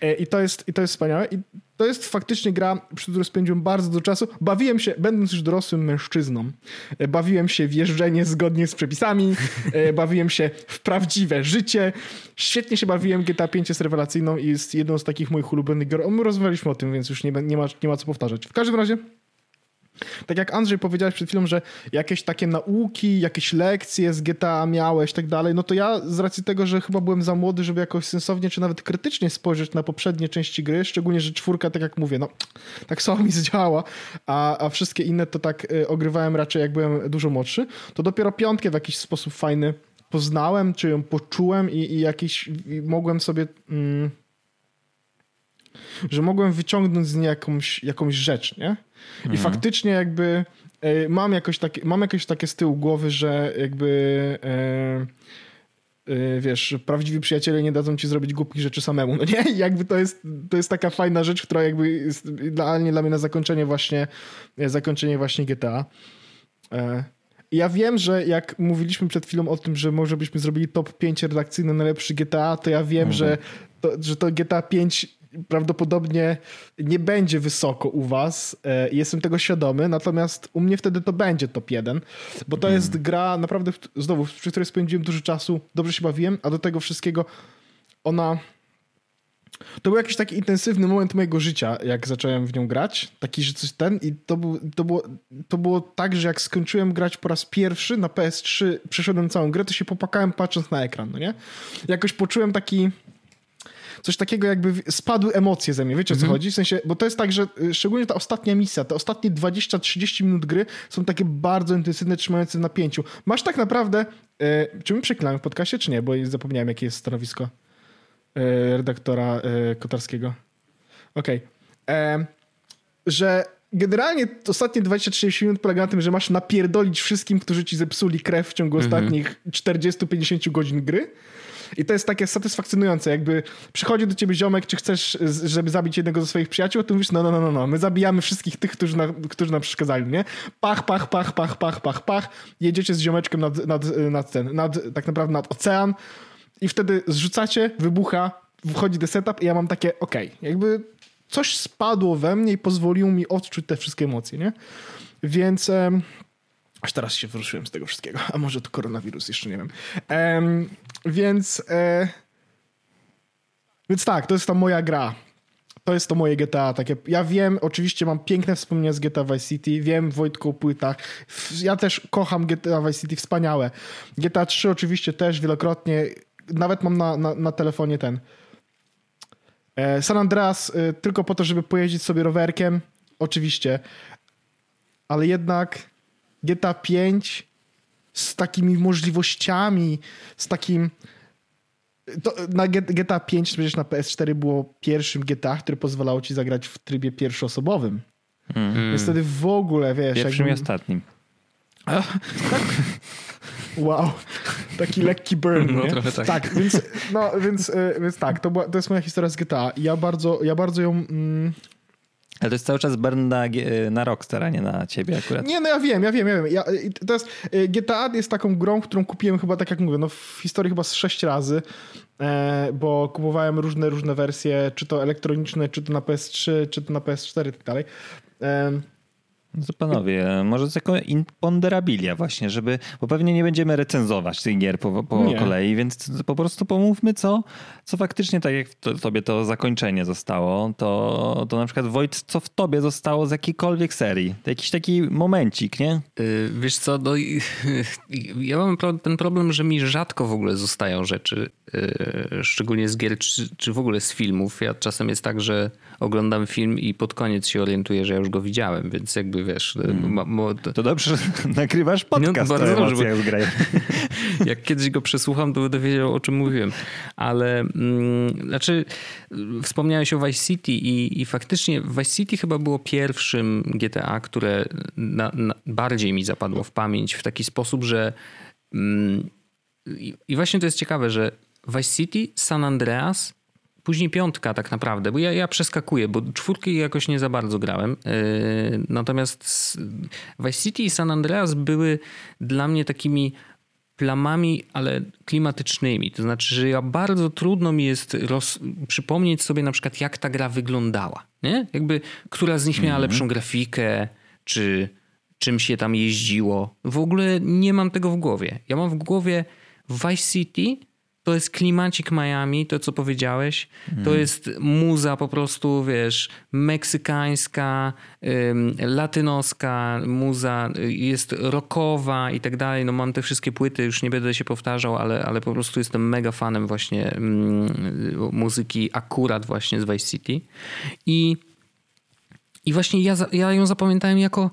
E, I to, jest, I to jest wspaniałe. I to jest faktycznie gra, przy której spędziłem bardzo dużo czasu. Bawiłem się, będąc już dorosłym mężczyzną, e, bawiłem się w jeżdżenie zgodnie z przepisami, e, bawiłem się w prawdziwe życie. Świetnie się bawiłem. GTA 5 jest rewelacyjną i jest jedną z takich moich ulubionych gier. My rozmawialiśmy o tym, więc już nie, ma, nie ma co powtarzać. W każdym razie tak jak Andrzej powiedziałeś przed chwilą, że jakieś takie nauki, jakieś lekcje z GTA miałeś i tak dalej, no to ja z racji tego, że chyba byłem za młody, żeby jakoś sensownie czy nawet krytycznie spojrzeć na poprzednie części gry, szczególnie, że czwórka, tak jak mówię, no tak słabo mi zdziałała, a, a wszystkie inne to tak y, ogrywałem raczej jak byłem dużo młodszy, to dopiero piątkę w jakiś sposób fajny poznałem, czy ją poczułem i, i jakiś, i mogłem sobie... Mm, że mogłem wyciągnąć z niej jakąś, jakąś rzecz, nie? I faktycznie jakby e, mam jakoś, takie, mam jakoś takie z tyłu głowy, że jakby e, e, wiesz, prawdziwi przyjaciele nie dadzą ci zrobić głupich rzeczy samemu, no nie? I jakby to jest, to jest taka fajna rzecz, która jakby jest idealnie dla mnie na zakończenie właśnie zakończenie właśnie GTA. Ja wiem, że jak mówiliśmy przed chwilą o tym, że może byśmy zrobili top 5 redakcyjne najlepszy GTA, to ja wiem, że, to, że to GTA 5 prawdopodobnie nie będzie wysoko u was. E, jestem tego świadomy, natomiast u mnie wtedy to będzie top 1, bo to jest gra naprawdę, znowu, przy której spędziłem dużo czasu, dobrze się bawiłem, a do tego wszystkiego ona... To był jakiś taki intensywny moment mojego życia, jak zacząłem w nią grać. Taki, że coś ten i to, był, to, było, to było tak, że jak skończyłem grać po raz pierwszy na PS3, przeszedłem całą grę, to się popakałem patrząc na ekran, no nie? Jakoś poczułem taki coś takiego jakby spadły emocje ze mnie. Wiecie o co chodzi? W sensie, bo to jest tak, że y, szczególnie ta ostatnia misja, te ostatnie 20-30 minut gry są takie bardzo intensywne, trzymające w napięciu. Masz tak naprawdę, e, czy my przeklinamy w podcaście, czy nie? Bo zapomniałem, jakie jest stanowisko e, redaktora e, Kotarskiego. Okej. Okay. Że generalnie ostatnie 20-30 minut polega na tym, że masz napierdolić wszystkim, którzy ci zepsuli krew w ciągu mhm. ostatnich 40-50 godzin gry i to jest takie satysfakcjonujące, jakby przychodzi do ciebie ziomek, czy chcesz, żeby zabić jednego ze swoich przyjaciół, ty mówisz, no, no, no, no, no, my zabijamy wszystkich tych, którzy, na, którzy nam przeszkadzali, nie? Pach, pach, pach, pach, pach, pach, pach, jedziecie z ziomeczkiem nad, nad, nad ten, nad, tak naprawdę nad ocean i wtedy zrzucacie, wybucha, wchodzi do setup i ja mam takie, okej, okay, jakby coś spadło we mnie i pozwoliło mi odczuć te wszystkie emocje, nie? Więc... Aż teraz się wyruszyłem z tego wszystkiego. A może to koronawirus, jeszcze nie wiem. Um, więc. E, więc tak, to jest ta moja gra. To jest to moje GTA. Takie, ja wiem, oczywiście mam piękne wspomnienia z GTA Vice City. Wiem, Wojtku, o płytach. Ja też kocham GTA Vice City, wspaniałe. GTA 3 oczywiście też wielokrotnie. Nawet mam na, na, na telefonie ten. E, San Andreas e, tylko po to, żeby pojeździć sobie rowerkiem. Oczywiście. Ale jednak GTA 5 z takimi możliwościami, z takim. To na GTA 5 przecież na PS4 było pierwszym GTA, które pozwalało ci zagrać w trybie pierwszoosobowym. Mm. Więc wtedy w ogóle, wiesz... Pierwszym jakby... i ostatnim. Wow, taki lekki burn, no, nie? Trochę tak. tak, więc, no, więc, e, więc tak, to, była, to jest moja historia z GTA. Ja bardzo, ja bardzo ją mm, ale to jest cały czas burn na, na Rockstar, a nie na ciebie akurat. Nie, no ja wiem, ja wiem, ja wiem. Ja, to jest, y, GTA jest taką grą, którą kupiłem chyba, tak jak mówię, no w historii chyba z sześć razy, e, bo kupowałem różne, różne wersje, czy to elektroniczne, czy to na PS3, czy to na PS4 i tak dalej. No to panowie, może to jest jako imponderabilia właśnie, żeby, bo pewnie nie będziemy recenzować tych gier po, po kolei, więc po prostu pomówmy, co, co faktycznie, tak jak to, tobie to zakończenie zostało, to, to na przykład Wojt, co w tobie zostało z jakiejkolwiek serii? To jakiś taki momencik, nie? Yy, wiesz co, no, ja mam ten problem, że mi rzadko w ogóle zostają rzeczy, szczególnie z gier, czy, czy w ogóle z filmów. Ja czasem jest tak, że oglądam film i pod koniec się orientuję, że ja już go widziałem, więc jakby wiesz... Hmm. To... dobrze, że nagrywasz podcast no, bardzo dobrze, bo... Jak kiedyś go przesłucham, to będę wiedział, o czym mówiłem. Ale mm, znaczy, wspomniałeś o Vice City i, i faktycznie Vice City chyba było pierwszym GTA, które na, na, bardziej mi zapadło w pamięć w taki sposób, że mm, i właśnie to jest ciekawe, że Vice City, San Andreas Później piątka tak naprawdę, bo ja, ja przeskakuję, bo czwórki jakoś nie za bardzo grałem. Yy, natomiast Vice City i San Andreas były dla mnie takimi plamami, ale klimatycznymi. To znaczy, że ja bardzo trudno mi jest roz... przypomnieć sobie na przykład, jak ta gra wyglądała. Nie? Jakby, która z nich miała mm -hmm. lepszą grafikę, czy czym się tam jeździło. W ogóle nie mam tego w głowie. Ja mam w głowie Vice City to jest klimacik Miami, to co powiedziałeś. To hmm. jest muza po prostu, wiesz, meksykańska, ym, latynoska muza, jest rockowa i tak dalej. No mam te wszystkie płyty, już nie będę się powtarzał, ale, ale po prostu jestem mega fanem właśnie ym, muzyki akurat właśnie z Vice City. I, i właśnie ja, ja ją zapamiętałem jako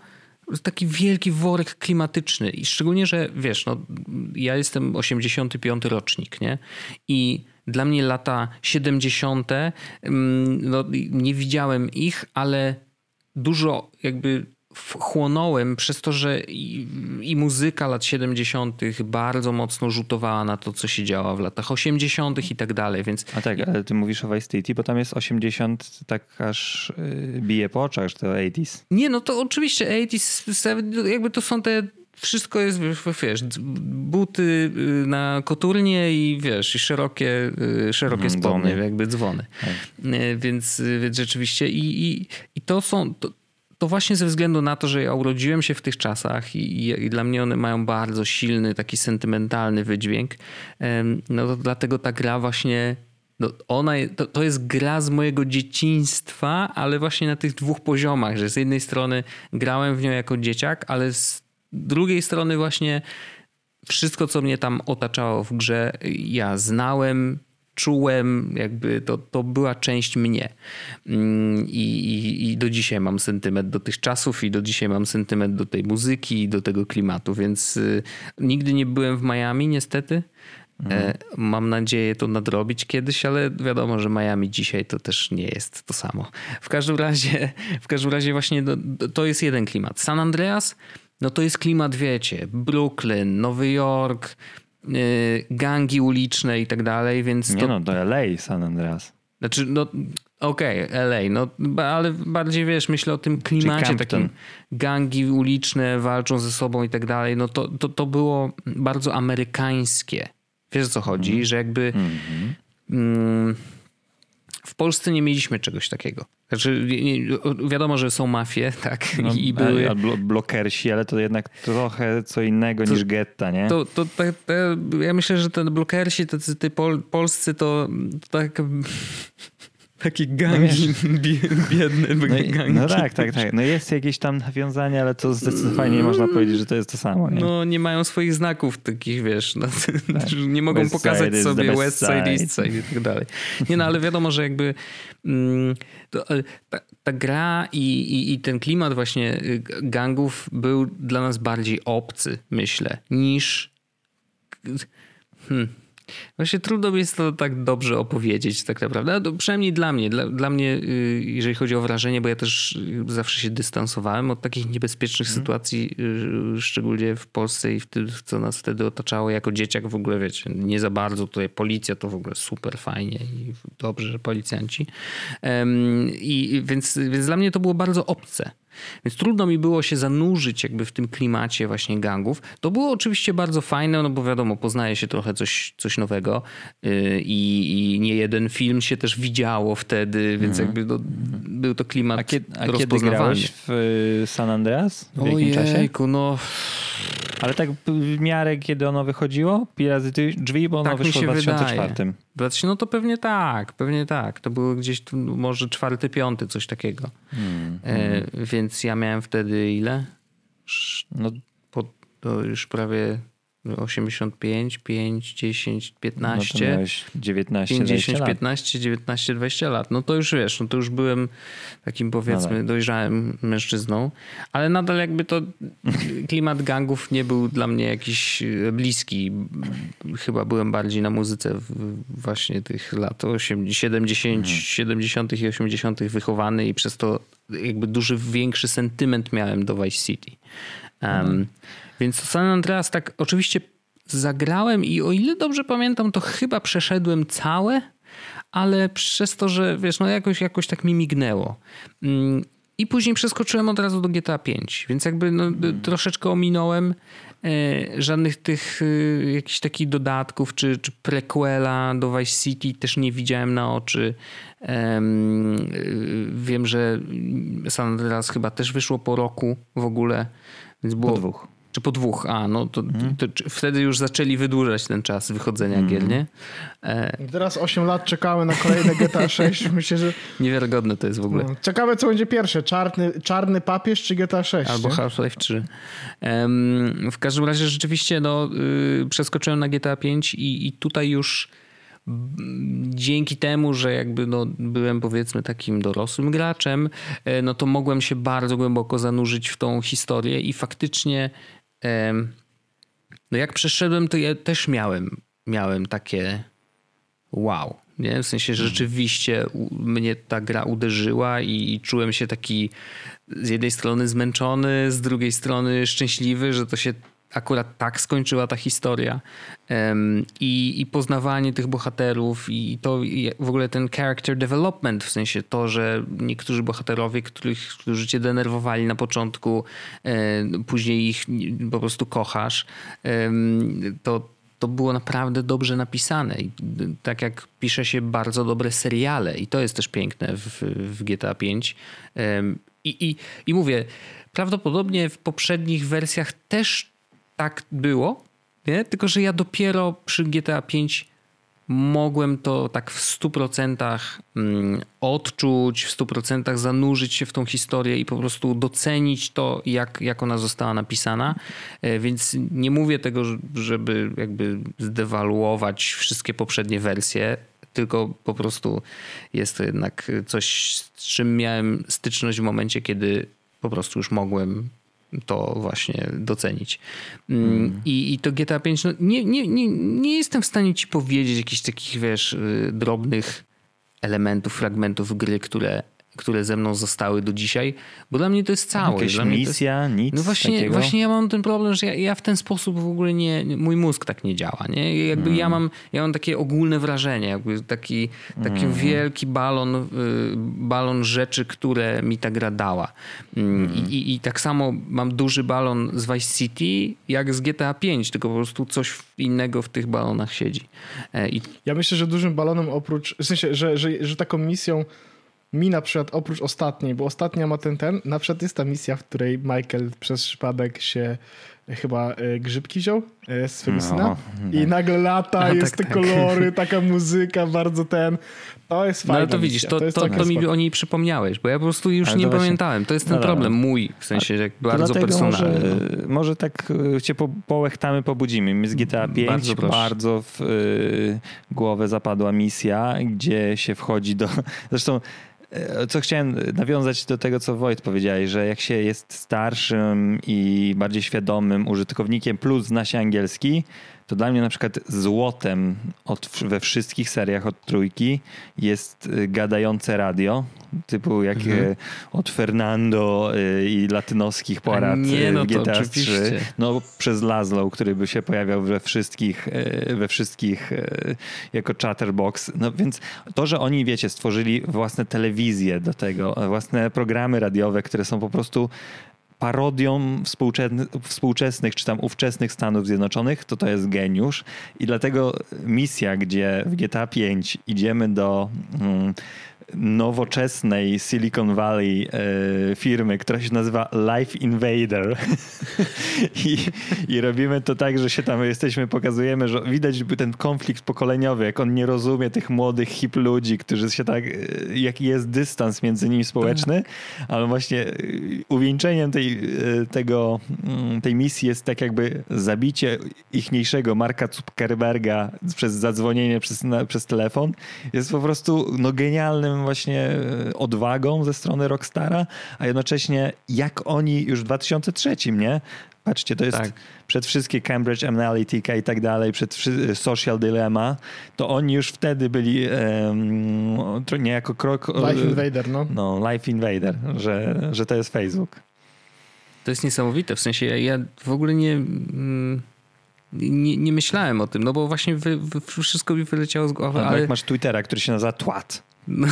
taki wielki worek klimatyczny i szczególnie, że wiesz, no, ja jestem 85 rocznik, nie? I dla mnie lata 70. Mm, no, nie widziałem ich, ale dużo jakby wchłonąłem przez to, że i, i, muzyka lat 70. bardzo mocno rzutowała na to, co się działo w latach 80. i tak dalej, więc... A tak, ale ty mówisz o Vice City, bo tam jest 80 tak aż yy, bije po oczach, że to 80s. Nie, no to oczywiście 80s, jakby to są te wszystko jest, wiesz, buty y, na koturnie i wiesz, i szerokie, y, szerokie Mhm, spodnie, dzwony. jakby dzwony. Y, Więc, więc rzeczywiście i, i, i to są... To, to właśnie ze względu na to, że ja urodziłem się w tych czasach i, i, i dla mnie one mają bardzo silny, taki sentymentalny wydźwięk, no to dlatego ta gra właśnie no ona, to, to jest gra z mojego dzieciństwa, ale właśnie na tych dwóch poziomach, że z jednej strony grałem w nią jako dzieciak, ale z drugiej strony właśnie wszystko, co mnie tam otaczało w grze, ja znałem, czułem, jakby to, to była część mnie. Mm, I, i, I do dzisiaj mam sentyment do tych czasów i do dzisiaj mam sentyment do tej muzyki i do tego klimatu, więc y, nigdy nie byłem w Miami niestety. E, Mam nadzieję to nadrobić kiedyś, ale wiadomo, że Miami dzisiaj to też nie jest to samo. W każdym razie, w każdym razie właśnie to, jest jeden klimat. San Andreas, no to jest klimat, wiecie, Brooklyn, Nowy Jork, gangi uliczne i tak dalej, więc Nie to, no, to LA San Andreas. znaczy, no okej, LA, no ale bardziej wiesz, myślę o tym klimacie takim gangi uliczne walczą ze sobą i tak dalej, no to, to, to było bardzo amerykańskie. Wiesz o co chodzi? Mhm. Że jakby mm, w Polsce nie mieliśmy czegoś takiego. Znaczy, wiadomo, że są mafie, tak, No, i były... a, a blo- blokersi, ale to jednak trochę co innego niż getta, nie? To, to, te, ja myślę, że te blokersi, tacy ty pol, polscy, to, to tak, takie gangi bie- biedne No, i, no tak, tak, tak. No jest jakieś tam nawiązanie, ale to zdecydowanie nie można powiedzieć, że to jest to samo. Nie? No nie mają swoich znaków takich, wiesz, no, że nie mogą West pokazać sobie West Side. East Side i tak dalej. Nie no, ale wiadomo, że jakby mm, to, ale ta, ta gra i, i, i ten klimat właśnie y, gangów był dla nas bardziej obcy, myślę, niż Hmm. Właśnie trudno mi jest to tak dobrze opowiedzieć tak naprawdę. No, przynajmniej dla mnie. Dla, dla mnie, y, jeżeli chodzi o wrażenie, bo ja też y, zawsze się dystansowałem od takich niebezpiecznych sytuacji, y, szczególnie w Polsce i w tym, co nas wtedy otaczało jako dzieciak w ogóle, wiecie, nie za bardzo. Tutaj policja to w ogóle super fajnie i dobrze, że policjanci. I więc, więc dla mnie to było bardzo obce. Więc trudno mi było się zanurzyć jakby w tym klimacie właśnie gangów. To było oczywiście bardzo fajne, no bo wiadomo, poznaje się trochę coś, coś nowego yy, i, i nie jeden film się też widziało wtedy, więc jakby no, był to klimat A, kiedy, a kiedy grałeś w y, San Andreas? W jakim czasie? No Ale tak w miarę, kiedy ono wychodziło? Piraty drzwi, bo ono Tak wyszło w 2004. wydaje. 2000, no to pewnie tak, pewnie tak. To było gdzieś tu może czwarty, piąty, coś takiego. Hmm, E, więc ja miałem wtedy ile? No, po, to już prawie 85, 5, 10, no to 15, miałeś 19, 5, 20 10, lat. 15, 19, 20 lat. No to już wiesz, no to już byłem takim powiedzmy Nadal. dojrzałym mężczyzną, ale nadal jakby to klimat gangów nie był dla mnie jakiś e, bliski. Chyba byłem bardziej na muzyce właśnie tych lat 80, 70, 70 i 80 wychowany i przez to jakby duży, większy sentyment miałem do Vice City. Um, Więc San Andreas tak oczywiście zagrałem i o ile dobrze pamiętam, to chyba przeszedłem całe, ale przez to, że wiesz, no jakoś, jakoś tak mi mignęło. Mm, I później przeskoczyłem od razu do GTA 5, więc jakby no, d- troszeczkę ominąłem e, żadnych tych e, jakichś takich dodatków, czy, czy prequela do Vice City też nie widziałem na oczy. Y, wiem, że San Andreas chyba też wyszło po roku w ogóle, więc było... Po dwóch. Czy po dwóch? A, no to, to, czy wtedy już zaczęli wydłużać ten czas wychodzenia gier, nie? E, Teraz 8 lat czekamy na kolejne GTA 6. Myślę, że niewiarygodne to jest w ogóle. no, ciekawe co będzie pierwsze. Czarny, czarny papież czy GTA 6? Albo? Half-Life 3. Em, w każdym razie rzeczywiście no, y, przeskoczyłem na GTA 5 i, i tutaj już mm, dzięki temu, że jakby no, byłem powiedzmy takim dorosłym graczem, e, no to mogłem się bardzo głęboko zanurzyć w tą historię i faktycznie no jak przeszedłem, to ja też miałem, miałem takie wow. Nie? W sensie, że rzeczywiście u- mnie ta gra uderzyła i, i czułem się taki z jednej strony zmęczony, z drugiej strony szczęśliwy, że to się akurat tak skończyła ta historia. I, I poznawanie tych bohaterów i to w ogóle ten character development, w sensie to, że niektórzy bohaterowie, których, którzy cię denerwowali na początku, później ich po prostu kochasz, to to było naprawdę dobrze napisane. I tak jak pisze się bardzo dobre seriale, i to jest też piękne w, w GTA 5. I, i, I mówię, prawdopodobnie w poprzednich wersjach też tak było, nie? tylko że ja dopiero przy GTA 5 mogłem to tak w 100% mm, odczuć, w 100% zanurzyć się w tą historię i po prostu docenić to, jak, jak ona została napisana. E, więc nie mówię tego, żeby jakby zdewaluować wszystkie poprzednie wersje, tylko po prostu jest to jednak coś, z czym miałem styczność w momencie, kiedy po prostu już mogłem to właśnie docenić. Mm. I, I to GTA 5, no nie, nie, nie, nie jestem w stanie ci powiedzieć jakichś takich, wiesz, y, drobnych elementów, fragmentów gry, które które ze mną zostały do dzisiaj, bo dla mnie to jest całe. Jakaś dla misja, jest... nic No właśnie, takiego? właśnie ja mam ten problem, że ja, ja, w ten sposób w ogóle nie, mój mózg tak nie działa. Nie? Jakby mm. ja, mam, ja mam takie ogólne wrażenie, jakby taki, taki mm. wielki balon, y, balon rzeczy, które mi ta gra dała. Mm. I, i, I, tak samo mam duży balon z Vice City, jak z GTA 5, tylko po prostu coś innego w tych balonach siedzi. E, I... Ja myślę, że dużym balonem oprócz, w sensie, że, że, że taką misją mi na przykład oprócz ostatniej, bo ostatnia ma ten ten, na przykład jest ta misja, w której Michael przez przypadek się e, chyba e, grzybki wziął e, z swojego no, syna i no. nagle lata, jest tak, te tak. kolory, taka muzyka, bardzo ten. To jest fajne. No ale to widzisz, to, to, to, to mi o niej przypomniałeś, bo ja po prostu już ale nie pamiętałem. To jest ten no, problem mój, w sensie jak bardzo personalny. Może, może tak cię po, połechtamy, pobudzimy. My z GTA 5 bardzo, bardzo w y, głowę zapadła misja, gdzie się wchodzi do... Zresztą co chciałem nawiązać do tego, co Wojt powiedziałeś, że jak się jest starszym i bardziej świadomym użytkownikiem plus zna się angielski, to dla mnie na przykład złotem od, we wszystkich seriach od trójki jest y, gadające radio, typu jak mhm. Y, od Fernando y, i latynoskich porad nie, no GTA 3. No przez Laszlo, który by się pojawiał we wszystkich, we wszystkich jako chatterbox. No więc to, że oni, wiecie, stworzyli własne telewizje do tego, własne programy radiowe, które są po prostu parodią współczesnych czy tam ówczesnych Stanów Zjednoczonych, to to jest geniusz. I dlatego misja, gdzie w GTA 5 idziemy do. Nowoczesnej Silicon Valley e, firmy, która się nazywa Life Invader. I, I, robimy to tak, że się tam jesteśmy, pokazujemy, że widać ten konflikt pokoleniowy, jak on nie rozumie tych młodych hip ludzi, którzy się tak, e, jaki jest dystans między nimi społeczny, tak. ale właśnie e, uwieńczeniem tej, tego, mm, tej misji jest tak jakby zabicie ichniejszego Marka Zuckerberga przez zadzwonienie przez, przez telefon. Jest po prostu no, genialnym właśnie e, odwagą ze strony Rockstara, a jednocześnie jak oni już w 2003, nie? Patrzcie, to jest tak. przed wszystkie Cambridge Analytica i tak dalej, przed Social Dilemma, to oni już wtedy byli um, niejako krok... Life Invader, no. No, Life Invader, że, że to jest Facebook. To jest niesamowite, w sensie ja, ja w ogóle nie... Mm, nie, nie, myślałem o tym, no bo właśnie wy, wy, wszystko mi wyleciało z głowy. No, ale jak masz Twittera, który się nazywa Twat. No.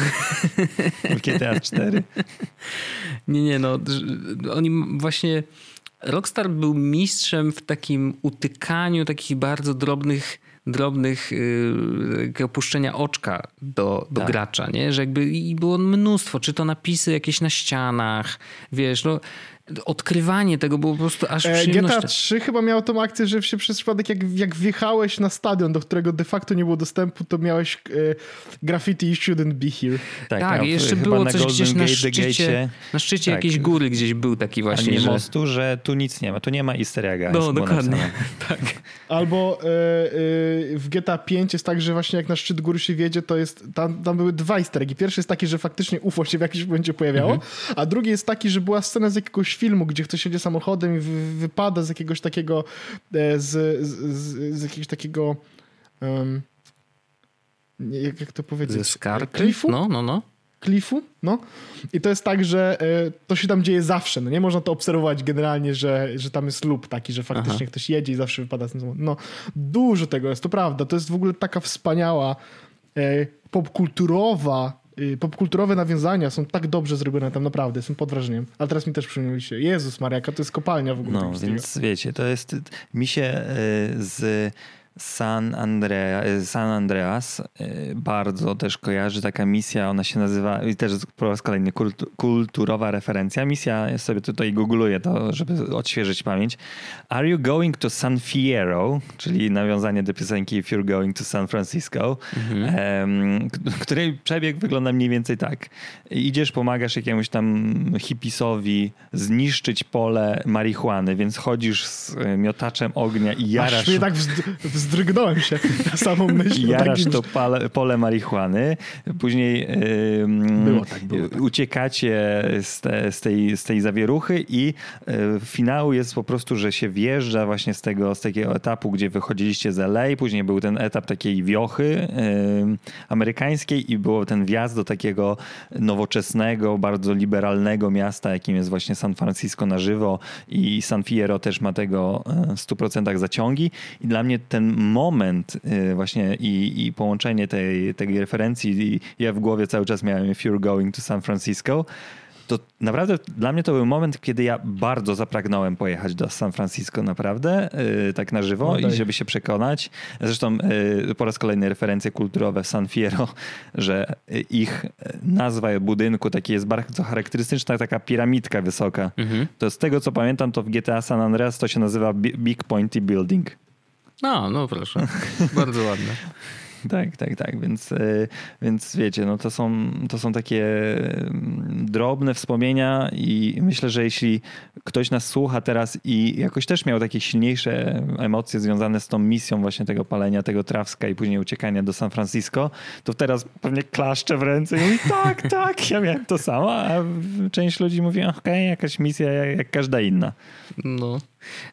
GTA 4. Nie, nie, no. Oni właśnie. Rockstar był mistrzem w takim utykaniu takich bardzo drobnych drobnych yy, opuszczenia oczka do, do tak. gracza, nie? Że jakby i było mnóstwo, czy to napisy jakieś na ścianach, wiesz, no odkrywanie tego było po prostu aż e, GTA 3 chyba miał tą akcję, że się przez przypadek jak, jak wjechałeś na stadion, do którego de facto nie było dostępu, to miałeś e, graffiti you shouldn't be here. Tak, tak jeszcze było coś gdzieś na szczycie, na szczycie tak. jakiejś góry gdzieś był taki właśnie. A nie mostu, że tu nic nie ma, tu nie ma easter egga. No, dokładnie. tak. Albo e, e, w GTA 5 jest tak, że właśnie jak na szczyt góry się wiedzie, to jest, tam, tam były dwa easter eggi. Pierwszy jest taki, że faktycznie UFO się w jakimś momencie pojawiało, mhm. a drugi jest taki, że była scena z jakiegoś filmu, gdzie ktoś jedzie samochodem i wypada z jakiegoś takiego e, z, z, z jakiegoś takiego um, jak, jak to powiedzieć? Ze skarpy? Klifu? No, no, no. Cliffu, no. I to jest tak, że y, to się tam dzieje zawsze, no nie można to obserwować generalnie, że, że tam jest lub taki, że faktycznie Aha. ktoś jedzie i zawsze wypada z tym. No, dużo tego jest, to prawda. To jest w ogóle taka wspaniała y, popkulturowa popkulturowe nawiązania są tak dobrze zrobione tam naprawdę, jestem pod wrażeniem. Ale teraz mi też przypomnieliście, Jezus Mariaka, to jest kopalnia w ogóle. No, więc wiecie, to jest, mi się z San, Andrea, San Andreas y, bardzo też kojarzy taka misja, ona się nazywa, i też po raz kolejny kulturowa referencja. Misja, ja sobie tutaj googluję to, żeby odświeżyć pamięć. Are you going to San Fierro, czyli nawiązanie do piosenki If You're Going to San Francisco, mhm. której przebieg wygląda mniej więcej tak. Idziesz, pomagasz jakiemuś tam hipisowi zniszczyć pole marihuany, więc chodzisz z miotaczem ognia i jarasz... Aż mnie tak zdrygnąłem się na samą myśl. Jarasz takim... to pole, pole marihuany, później było tak, było tak. uciekacie z, te, z, tej, z tej zawieruchy i y, finał jest po prostu, że się wjeżdża właśnie z tego, z takiego etapu, gdzie wychodziliście z LA, później był ten etap takiej wiochy y, amerykańskiej i było ten wjazd do takiego nowoczesnego, bardzo liberalnego miasta, jakim jest właśnie San Francisco na żywo i San Fierro też ma tego w 100% zaciągi i dla mnie ten moment y, właśnie i, i połączenie tej, tej referencji, i ja w głowie cały czas miałem If You're Going to San Francisco, to naprawdę dla mnie to był moment, kiedy ja bardzo zapragnąłem pojechać do San Francisco, naprawdę, yy, tak na żywo no i żeby się przekonać. Zresztą yy, po raz kolejny referencje kulturowe San Fierro, że ich nazwa budynku taki jest bardzo charakterystyczna, taka piramidka wysoka. Mhm. To z tego co pamiętam, to w GTA San Andreas to się nazywa Big Pointy Building. No, no proszę. Bardzo ładne. Tak, tak, tak. Więc, e, więc wiecie, no to, są, to są takie mm, drobne wspomnienia i myślę, że jeśli ktoś nas słucha teraz i jakoś też miał takie silniejsze emocje związane z tą misją właśnie tego palenia tego trawska i później uciekania do San Francisco, to teraz pewnie klaszcze w ręce i mówi tak, tak, ja miałem to samo, a część ludzi mówi okej, okay, jakaś misja jak, jak każda inna. No.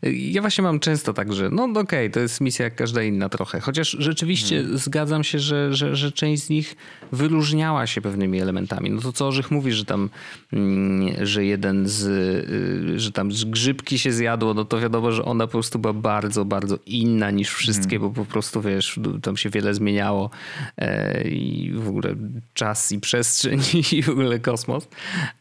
Ja właśnie mam często tak, że no okej, okay, to jest misja jak każda inna trochę. Chociaż rzeczywiście hmm. zgadzam się, że, że, że część z nich wyróżniała się pewnymi elementami. No to co Orzech mówi, że tam, mm, że jeden z, y, że tam grzybki się zjadło, no to wiadomo, że ona po prostu była bardzo, bardzo inna niż wszystkie, hmm. bo po prostu wiesz, tam się wiele zmieniało e, i w ogóle czas i przestrzeń i w ogóle kosmos.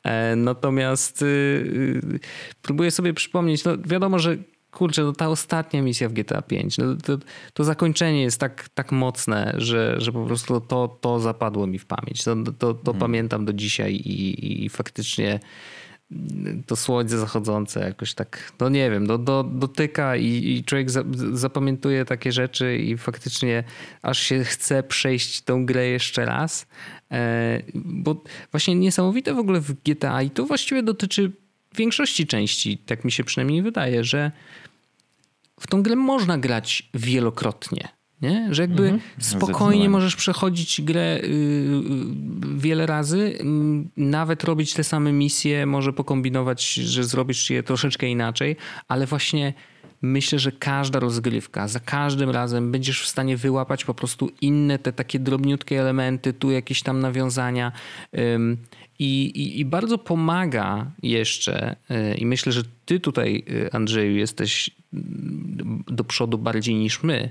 E, natomiast y, y, próbuję sobie przypomnieć, no wiadomo, że kurczę, no ta ostatnia misja w GTA 5, no to, to zakończenie jest tak, tak mocne, że, że po prostu to, to zapadło mi w pamięć. To, to, to hmm. pamiętam do dzisiaj i, i faktycznie to słońce zachodzące jakoś tak, no nie wiem, do, do, dotyka i, i człowiek za, zapamiętuje takie rzeczy i faktycznie aż się chce przejść tą grę jeszcze raz. E, bo właśnie niesamowite w ogóle w GTA i to właściwie dotyczy większości części, tak mi się przynajmniej wydaje, że w tą grę można grać wielokrotnie. Nie? Że jakby mhm. spokojnie możesz przechodzić grę y, y, wiele razy, nawet robić te same misje, może pokombinować, że zrobisz je troszeczkę inaczej, ale właśnie myślę, że każda rozgrywka, za każdym razem będziesz w stanie wyłapać po prostu inne te takie drobniutkie elementy, tu jakieś tam nawiązania. I, i, I, bardzo pomaga jeszcze, y, i myślę, że ty tutaj, y, Andrzeju, jesteś mm, do przodu bardziej niż my.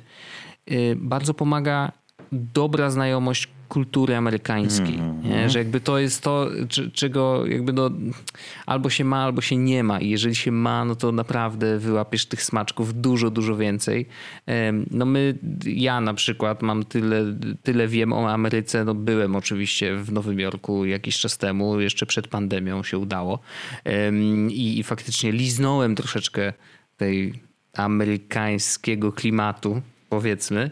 Y, bardzo pomaga dobra znajomość kultury amerykańskiej. Mm, mm. Że jakby to jest to, czego jakby no, albo się ma, albo się nie ma. I jeżeli się ma, no to naprawdę wyłapiesz tych smaczków dużo, dużo więcej. No my, ja na przykład mam tyle, tyle wiem o Ameryce. No byłem oczywiście w Nowym Jorku jakiś czas temu, jeszcze przed pandemią się udało. I, i faktycznie liznąłem troszeczkę tej amerykańskiego klimatu powiedzmy,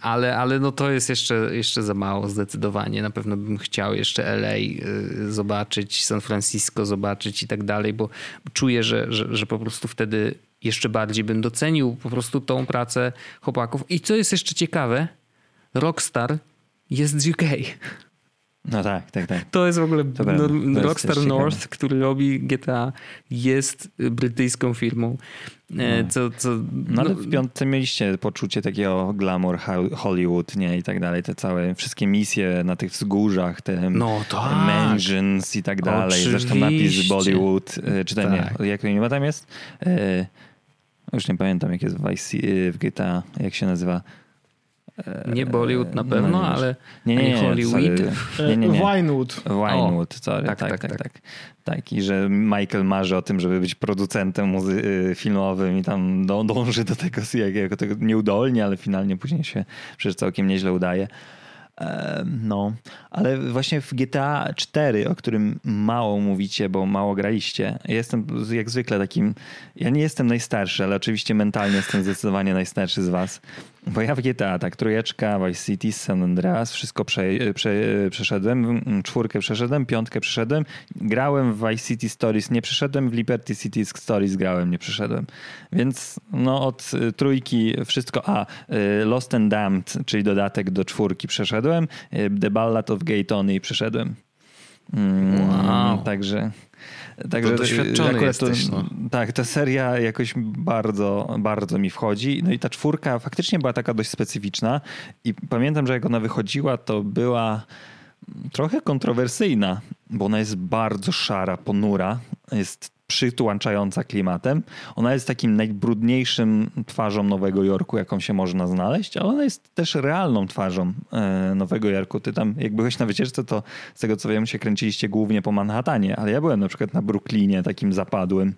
ale, ale no to jest jeszcze, jeszcze za mało zdecydowanie. Na pewno bym chciał jeszcze LA y, zobaczyć, San Francisco zobaczyć i tak dalej, bo czuję, że, że, że po prostu wtedy jeszcze bardziej bym docenił po prostu tą pracę chłopaków. I co jest jeszcze ciekawe, Rockstar jest z UK. No tak, tak, tak. To jest w ogóle To no. To Rockstar też ciekawe. North, który robi GTA, jest brytyjską firmą. E, Co, co, No ale w piątce mieliście poczucie takiego glamour ho- Hollywood, nie? I tak dalej. Te całe wszystkie misje na tych wzgórzach, te No tak. mansions i tak dalej. Zresztą napis Oczywiście. Bollywood, e, czy ten Tak. nie, jak to nie tam jest? E, Już nie pamiętam, jak jest w, Vice, w GTA, jak się nazywa. Nie Bollywood na no, pewno, nie ale Nie, nie, ani nie. Hollywood. Nie, nie, nie. Winewood. Winewood, sorry. tak, Tak, tak, tak, tak, tak. tak. I że Michael marzy o tym, żeby być producentem muzy- y, filmowym i tam dą- dąży do tego, jak, jako tego nieudolnie, ale finalnie później się przecież całkiem nieźle udaje. No, ale właśnie w GTA 4, o którym mało mówicie, bo mało graliście, ja jestem jak zwykle takim, ja nie jestem najstarszy, ale oczywiście mentalnie jestem zdecydowanie najstarszy z was, bo ja w GTA, tak, trójeczka, Vice City, San Andreas, wszystko prze, prze, przeszedłem, mm, czwórkę przeszedłem, piątkę przeszedłem, grałem w Vice City Stories, nie przeszedłem, w Liberty City Stories grałem, nie przeszedłem, więc no od y, trójki wszystko, a y, Lost and Damned, czyli dodatek do czwórki przeszedłem, y, The Ballad of Gay Tony przeszedłem. Mm, Wow. Także... Także doświadczony akurat to- jesteś, no. Tak, ta seria jakoś bardzo, bardzo mi wchodzi. No i ta czwórka faktycznie była taka dość specyficzna i pamiętam, że jak ona wychodziła, to była trochę kontrowersyjna, bo ona jest bardzo szara, ponura, jest przytłaczająca klimatem. Ona jest takim najbrudniejszym twarzą Nowego Jorku, jaką się można znaleźć, ale ona jest też realną twarzą e, Nowego Jorku. Ty tam, jak byłeś na wycieczce, to z tego co wiem, się kręciliście głównie po Manhattanie, ale ja byłem na przykład na Brooklynie, takim zapadłym.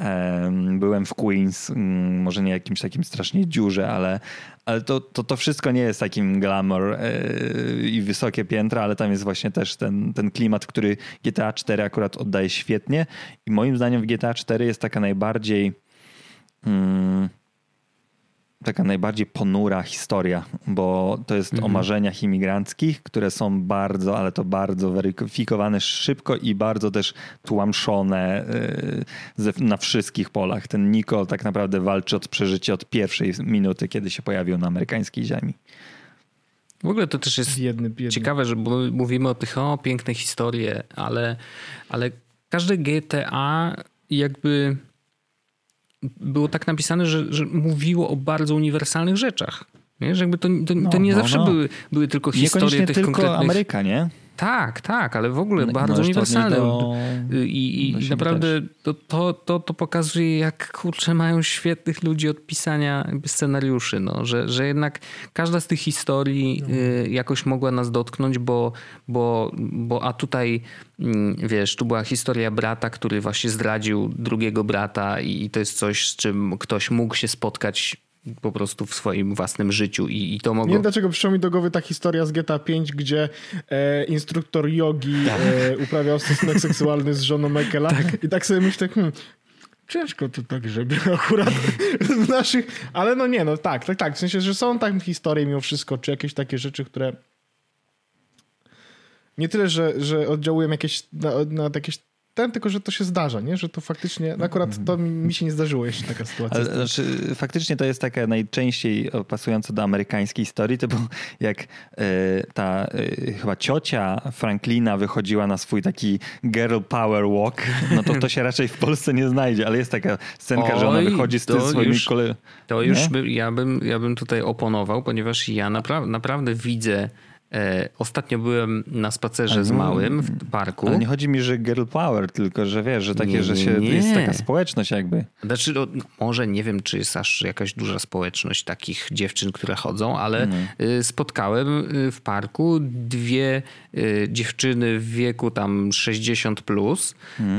Em, Byłem w Queens, mm, może nie jakimś takim strasznie dziurze, ale, ale to, to, to wszystko nie jest takim glamour e, i wysokie piętra, ale tam jest właśnie też ten, ten klimat, który GTA 4 akurat oddaje świetnie. I moim zdaniem w GTA 4 jest taka najbardziej mm, taka najbardziej ponura historia, bo to jest o marzeniach imigranckich, które są bardzo, ale to bardzo weryfikowane szybko i bardzo też tłamszone ze, na wszystkich polach. Ten Nico tak naprawdę walczy od przeżycia od pierwszej minuty, kiedy się pojawił na amerykańskiej ziemi. W ogóle to też jest Biedny, biedny. ciekawe, że mówimy o tych o, piękne historie, ale, ale każde GTA jakby było tak napisane, że, że mówiło o bardzo uniwersalnych rzeczach. Nie? Że jakby to, to, to No, nie no, zawsze no. Były, były tylko historie Niekoniecznie tych tylko konkretnych... Ameryka, nie? Tak, tak, ale w ogóle No, bardzo uniwersalne. do- I, do i siebie naprawdę to, to, to, to pokazuje, jak kurczę mają świetnych ludzi od pisania scenariuszy. No, że, że jednak każda z tych historii y, jakoś mogła nas dotknąć, bo, bo, bo a tutaj mm, wiesz, tu była historia brata, który właśnie zdradził drugiego brata i, i to jest coś, z czym ktoś mógł się spotkać po prostu w swoim własnym życiu i, i to Nie mogło... wiem dlaczego przyszła mi do głowy ta historia z GTA 5, gdzie e, instruktor jogi Tak. e, uprawiał stosunek seksualny z żoną Michaela i tak sobie myślę, hmm, ciężko to tak, żeby akurat w naszych... Ale no nie, no tak, tak, tak. W sensie, że są tam historie mimo wszystko, czy jakieś takie rzeczy, które nie tyle, że, że oddziałują jakieś na, na jakieś ten, tylko że to się zdarza, nie? Że to faktycznie, no akurat to mi się nie zdarzyło jeszcze taka sytuacja. Ale znaczy, faktycznie to jest taka najczęściej pasująca do amerykańskiej historii, to było jak e, ta e, chyba ciocia Franklina wychodziła na swój taki girl power walk, no to to się raczej w Polsce nie znajdzie, ale jest taka scenka, że ona Oj, wychodzi z tym to swoimi już- kolegami. To już by, ja, bym, ja bym tutaj oponował, ponieważ ja napra naprawdę widzę. E, ostatnio byłem na spacerze z małym w parku. Ale nie chodzi mi, że girl power, tylko że wiesz, że takie, Nie, że nie, się, nie. jest taka społeczność jakby. Znaczy, no, może nie wiem, czy jest aż jakaś duża społeczność takich dziewczyn, które chodzą, ale y, spotkałem y, w parku dwie y, dziewczyny w wieku tam 60 plus,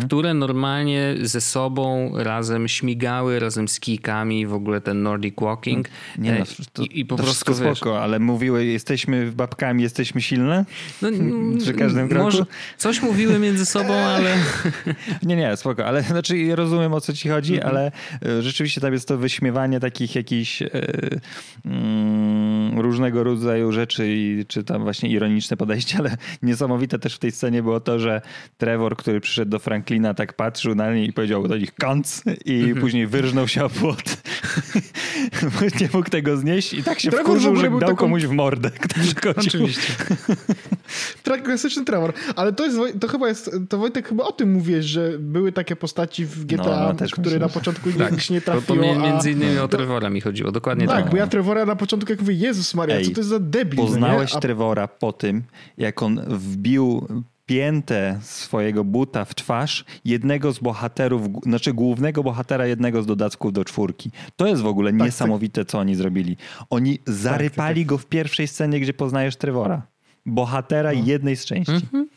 które normalnie ze sobą razem śmigały, razem z kijkami, w ogóle ten Nordic Walking. Nie E, no, to, i, I po to prostu wszystko wiesz, spoko, ale mówiły, jesteśmy babkami, jesteśmy silne? no, Przy każdym kroku? Może coś mówiły między sobą, ale... Nie, nie, spoko, ale znaczy rozumiem o co ci chodzi, Mhm. ale e, rzeczywiście tam jest to wyśmiewanie takich jakichś mm, różnego rodzaju rzeczy i czy tam właśnie ironiczne podejście, ale niesamowite też w tej scenie było to, że Trevor, który przyszedł do Franklina, tak patrzył na nie i powiedział do nich konc i Mhm. później wyrżnął się o płot. Nie mógł tego znieść i tak się Trevor wkurzył, że dał taką- komuś w mordę, kto przychodził. Oczywiście. Tak, klasyczny Trevor. Ale to jest, to chyba jest, to Wojtek chyba o tym mówisz, że były takie postaci w GTA, No, też które myślę. na początku Tak, nikt nie to, to trafiło, mi- a... między innymi o Trevora mi chodziło, dokładnie Tak, tak. bo ja Trevora na początku jak mówię, Jezus Maria, Ej, co to jest za debil, no Poznałeś nie? A Trevora po tym, jak on wbił piętę swojego buta w twarz jednego z bohaterów, znaczy głównego bohatera jednego z dodatków do czwórki. To jest w ogóle tak. niesamowite, co oni zrobili. Oni zarypali tak. go w pierwszej scenie, gdzie poznajesz Trevora. Bohatera No. jednej z części. Mhm.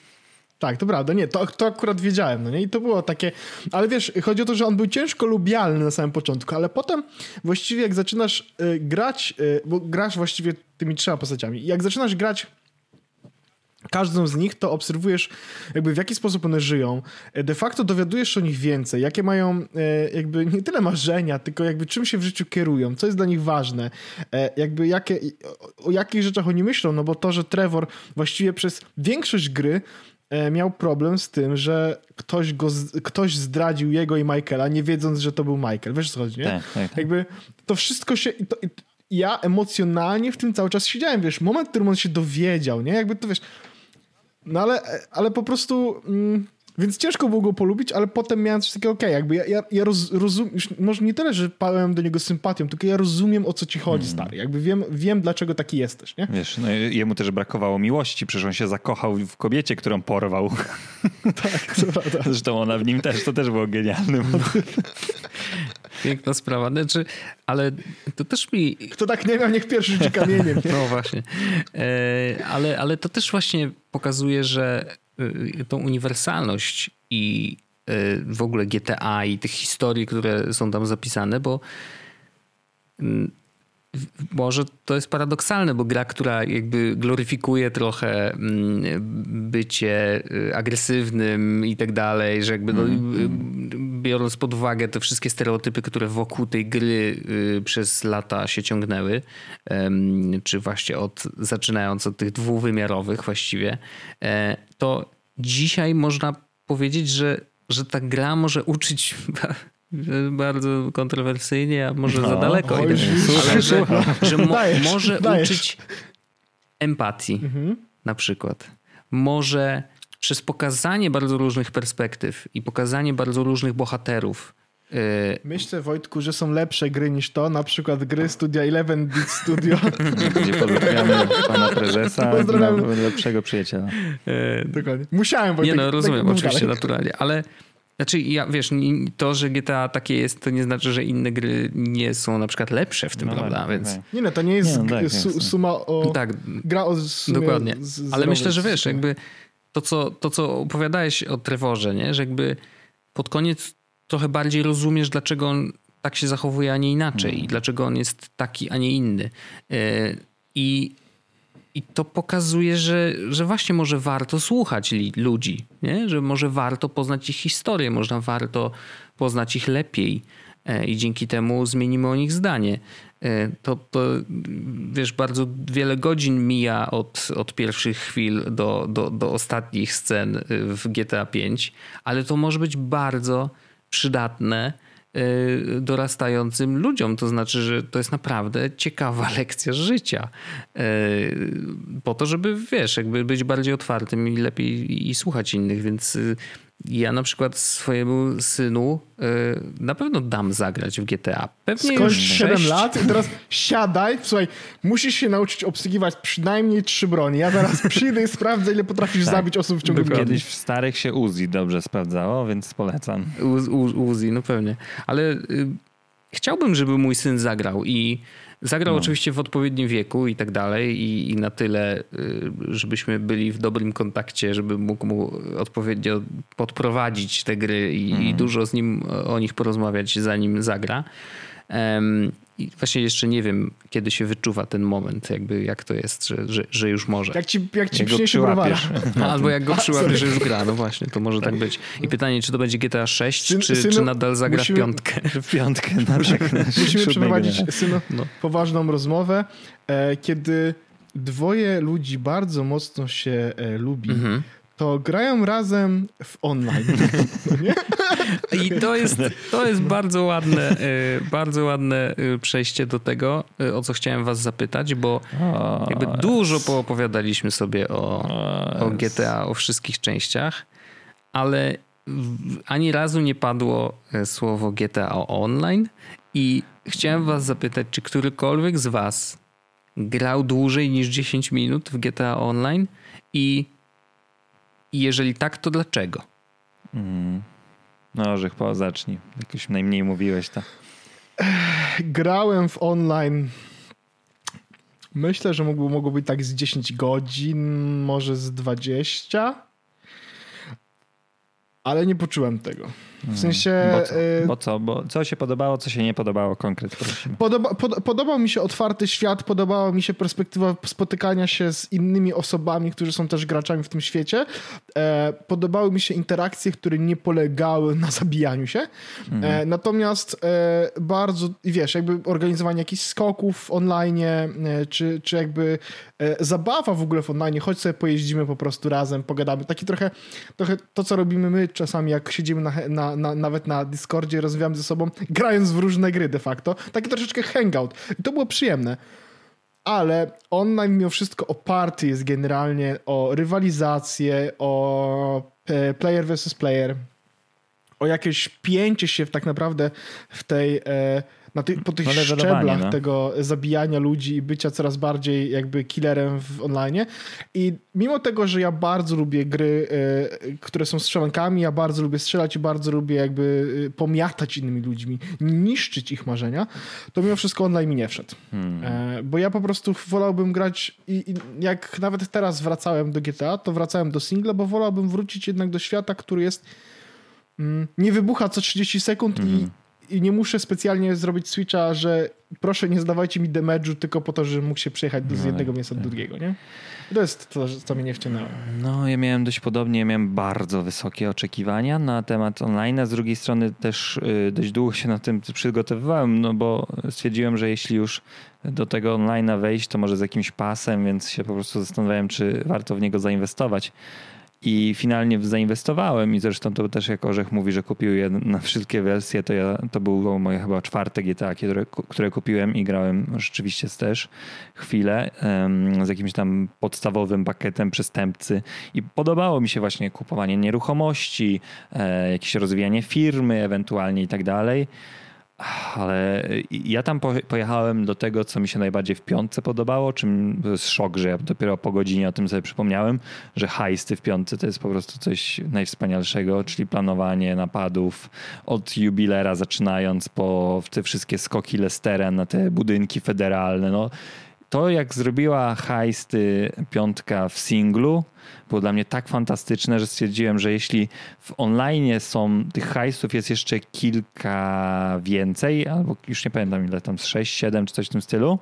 Tak, to prawda. Nie, to, to akurat wiedziałem, no nie? I to było takie... Ale wiesz, chodzi o to, że on był ciężko lubialny na samym początku, ale potem właściwie jak zaczynasz y, grać, y, bo grasz właściwie tymi trzema postaciami, jak zaczynasz grać każdą z nich, to obserwujesz jakby w jaki sposób one żyją. De facto dowiadujesz się o nich więcej, jakie mają e, jakby nie tyle marzenia, tylko jakby czym się w życiu kierują, co jest dla nich ważne, e, jakby jakie, o, jakich rzeczach oni myślą, no bo to, że Trevor właściwie przez większość gry e, miał problem z tym, że ktoś, go, ktoś zdradził jego i Michaela, nie wiedząc, że to był Michael. Wiesz, co chodzi, nie? Tak, tak, tak. Jakby to wszystko się... To, ja emocjonalnie w tym cały czas siedziałem, wiesz, moment, w którym on się dowiedział, nie? Jakby to, wiesz... No ale, ale po prostu... Mm, więc ciężko było go polubić, ale potem miałem coś takiego, okej, jakby ja, ja, ja roz, rozumiem, może nie tyle, że pałem do niego sympatią, tylko ja rozumiem, o co ci chodzi, stary. Jakby wiem, wiem dlaczego taki jesteś, nie? Wiesz, no jemu też brakowało miłości, przecież on się zakochał w kobiecie, którą porwał. Tak, to prawda. Zresztą ona w nim też, to też było genialne. Piękna sprawa. Znaczy, ale to też mi Kto tak nie miał, niech pierwszy rzuci kamieniem, nie? No właśnie. E, ale, ale to też właśnie pokazuje, że y, tą uniwersalność i y, w ogóle GTA i tych historii, które są tam zapisane, bo mm, może to jest paradoksalne, bo gra, która jakby gloryfikuje trochę mm, bycie agresywnym i tak dalej, że jakby y, biorąc pod uwagę te wszystkie stereotypy, które wokół tej gry y, przez lata się ciągnęły, czy właśnie od, zaczynając od tych dwuwymiarowych właściwie, e, to dzisiaj można powiedzieć, że, że ta gra może uczyć bardzo kontrowersyjnie, a może za No, daleko. oj, Ale że, że mo, Dajesz, może dajesz. uczyć empatii Mhm. na przykład. Może przez pokazanie bardzo różnych perspektyw i pokazanie bardzo różnych bohaterów. y, Myślę, Wojtku, że są lepsze gry niż to, na przykład gry Studia 11 Beat Studio. Gdzie pozdrawiamy pana prezesa, Pozdrawiamy. na lepszego przyjaciela. y, Dokładnie. Musiałem, Wojtek. Nie no, rozumiem tak, oczywiście dalej. naturalnie, ale znaczy ja, wiesz, to, że GTA takie jest, to nie znaczy, że inne gry nie są na przykład lepsze w tym, No prawda? tak, Więc tak. Nie no, to nie jest Nie, no tak, su, jasne. suma o... tak, Gra o sumie Dokładnie. z- Ale myślę, że wiesz, jakby to co, to, co opowiadałeś o Trevorze, nie? że jakby pod koniec trochę bardziej rozumiesz, dlaczego on tak się zachowuje, a nie inaczej. I dlaczego on jest taki, a nie inny. Yy, I, i to pokazuje, że, że właśnie może warto słuchać li- ludzi, nie? że może warto poznać ich historię, można warto poznać ich lepiej e, i dzięki temu zmienimy o nich zdanie. E, To, wiesz, bardzo wiele godzin mija od, od pierwszych chwil do, do, do ostatnich scen y, w GTA V, ale to może być bardzo przydatne y, dorastającym ludziom. To znaczy, że to jest naprawdę ciekawa lekcja życia. Po to, żeby, wiesz, jakby być bardziej otwartym i lepiej i słuchać innych, więc ja na przykład swojemu synu y, na pewno dam zagrać w GTA. Pewnie Skończ już 7 sześć. lat i teraz siadaj, słuchaj, musisz się nauczyć obsługiwać przynajmniej trzy broni. Ja zaraz przyjdę i sprawdzę, ile potrafisz Tak. zabić osób w ciągu dnia. Kiedyś w starych się Uzi dobrze sprawdzało, więc polecam. U- u- Uzi, no pewnie. Ale y, chciałbym, żeby mój syn zagrał i zagrał No. oczywiście w odpowiednim wieku i tak dalej i, i na tyle, y, żebyśmy byli w dobrym kontakcie, żeby mógł mu odpowiednio podprowadzić te gry i, Mhm. i dużo z nim o nich porozmawiać, zanim zagra. I właśnie jeszcze nie wiem, kiedy się wyczuwa ten moment, jakby jak to jest, że, że, że już może. Jak ci, jak ci Jak go przyniesie browara. przyłapiesz. No, albo jak go A, przyłapie, sorry. że już gra, no właśnie, to może tak być. I pytanie, czy to będzie GTA 6, Syn- czy, synu, czy nadal zagra musimy- w piątkę? W piątkę. No, Musimy, tak, na musimy przeprowadzić synu No. poważną rozmowę, e, kiedy dwoje ludzi bardzo mocno się e, lubi, Mhm. To grają razem w online. No? I to jest, to jest bardzo ładne, y, bardzo ładne y, przejście do tego, y, o co chciałem was zapytać, bo jakby dużo poopowiadaliśmy sobie o, o GTA, o wszystkich częściach, ale ani razu nie padło słowo GTA Online i chciałem was zapytać, czy którykolwiek z was grał dłużej niż 10 minut w GTA Online i i jeżeli tak, to dlaczego? Mm. No, Orzech, po, zacznij. Jakoś najmniej mówiłeś to. Grałem w online. Myślę, że mogło, mogło być tak z 10 godzin, może z 20. Ale nie poczułem tego. W sensie. Mm. Bo co? y, Bo co? Bo co się podobało, co się nie podobało konkret, prosimy. Podoba, pod, podobał mi się otwarty świat, podobała mi się perspektywa spotykania się z innymi osobami, którzy są też graczami w tym świecie. E, podobały mi się interakcje, które nie polegały na zabijaniu się. E, natomiast e, bardzo, wiesz, jakby organizowanie jakichś skoków online, e, czy, czy jakby e, zabawa w ogóle w online, choć sobie pojeździmy po prostu razem, pogadamy. Taki trochę, trochę to, co robimy my czasami, jak siedzimy na, na, na, nawet na Discordzie, rozmawiamy ze sobą, grając w różne gry de facto. Taki troszeczkę hangout. I to było przyjemne. Ale online mimo wszystko oparty jest generalnie o rywalizację, o e, player versus player, o jakieś pięcie się w tak naprawdę w tej, e, na ty, po tych No, szczeblach no. tego zabijania ludzi i bycia coraz bardziej jakby killerem w online. I mimo tego, że ja bardzo lubię gry, e, które są strzelankami, ja bardzo lubię strzelać i bardzo lubię jakby e, pomiatać innymi ludźmi, niszczyć ich marzenia, to mimo wszystko online mi nie wszedł. E, bo ja po prostu wolałbym grać i, i jak nawet teraz wracałem do GTA, to wracałem do singla, bo wolałbym wrócić jednak do świata, który jest mm, nie wybucha co 30 sekund i, i nie muszę specjalnie zrobić switcha, że proszę nie zdawajcie mi damage'u tylko po to, że mógł się przejechać z jednego miejsca do drugiego, nie? To jest to, co mnie nie wciągnęło. No, ja miałem dość podobnie, ja miałem bardzo wysokie oczekiwania na temat online, a z drugiej strony też y, dość długo się na tym przygotowywałem, no bo stwierdziłem, że jeśli już do tego online'a wejść, to może z jakimś pasem, więc się po prostu zastanawiałem, czy warto w niego zainwestować. I finalnie zainwestowałem i zresztą to też jak Orzech mówi, że kupił je na wszystkie wersje, to ja, to było moje chyba czwarte GTA, które, które kupiłem i grałem rzeczywiście też chwilę em, z jakimś tam podstawowym pakietem przestępcy i podobało mi się właśnie kupowanie nieruchomości, e, jakieś rozwijanie firmy ewentualnie i tak dalej. Ale ja tam po- pojechałem do tego, co mi się najbardziej w piątce podobało, czym to jest szok, że ja dopiero po godzinie o tym sobie przypomniałem, że hajsty w piątce to jest po prostu coś najwspanialszego, czyli planowanie napadów od jubilera zaczynając po te wszystkie skoki Lestera na te budynki federalne. No, to jak zrobiła hajsty piątka w singlu, było dla mnie tak fantastyczne, że stwierdziłem, że jeśli w online są tych hajsów jest jeszcze kilka więcej, albo już nie pamiętam ile tam, z 6, 7 czy coś w tym stylu,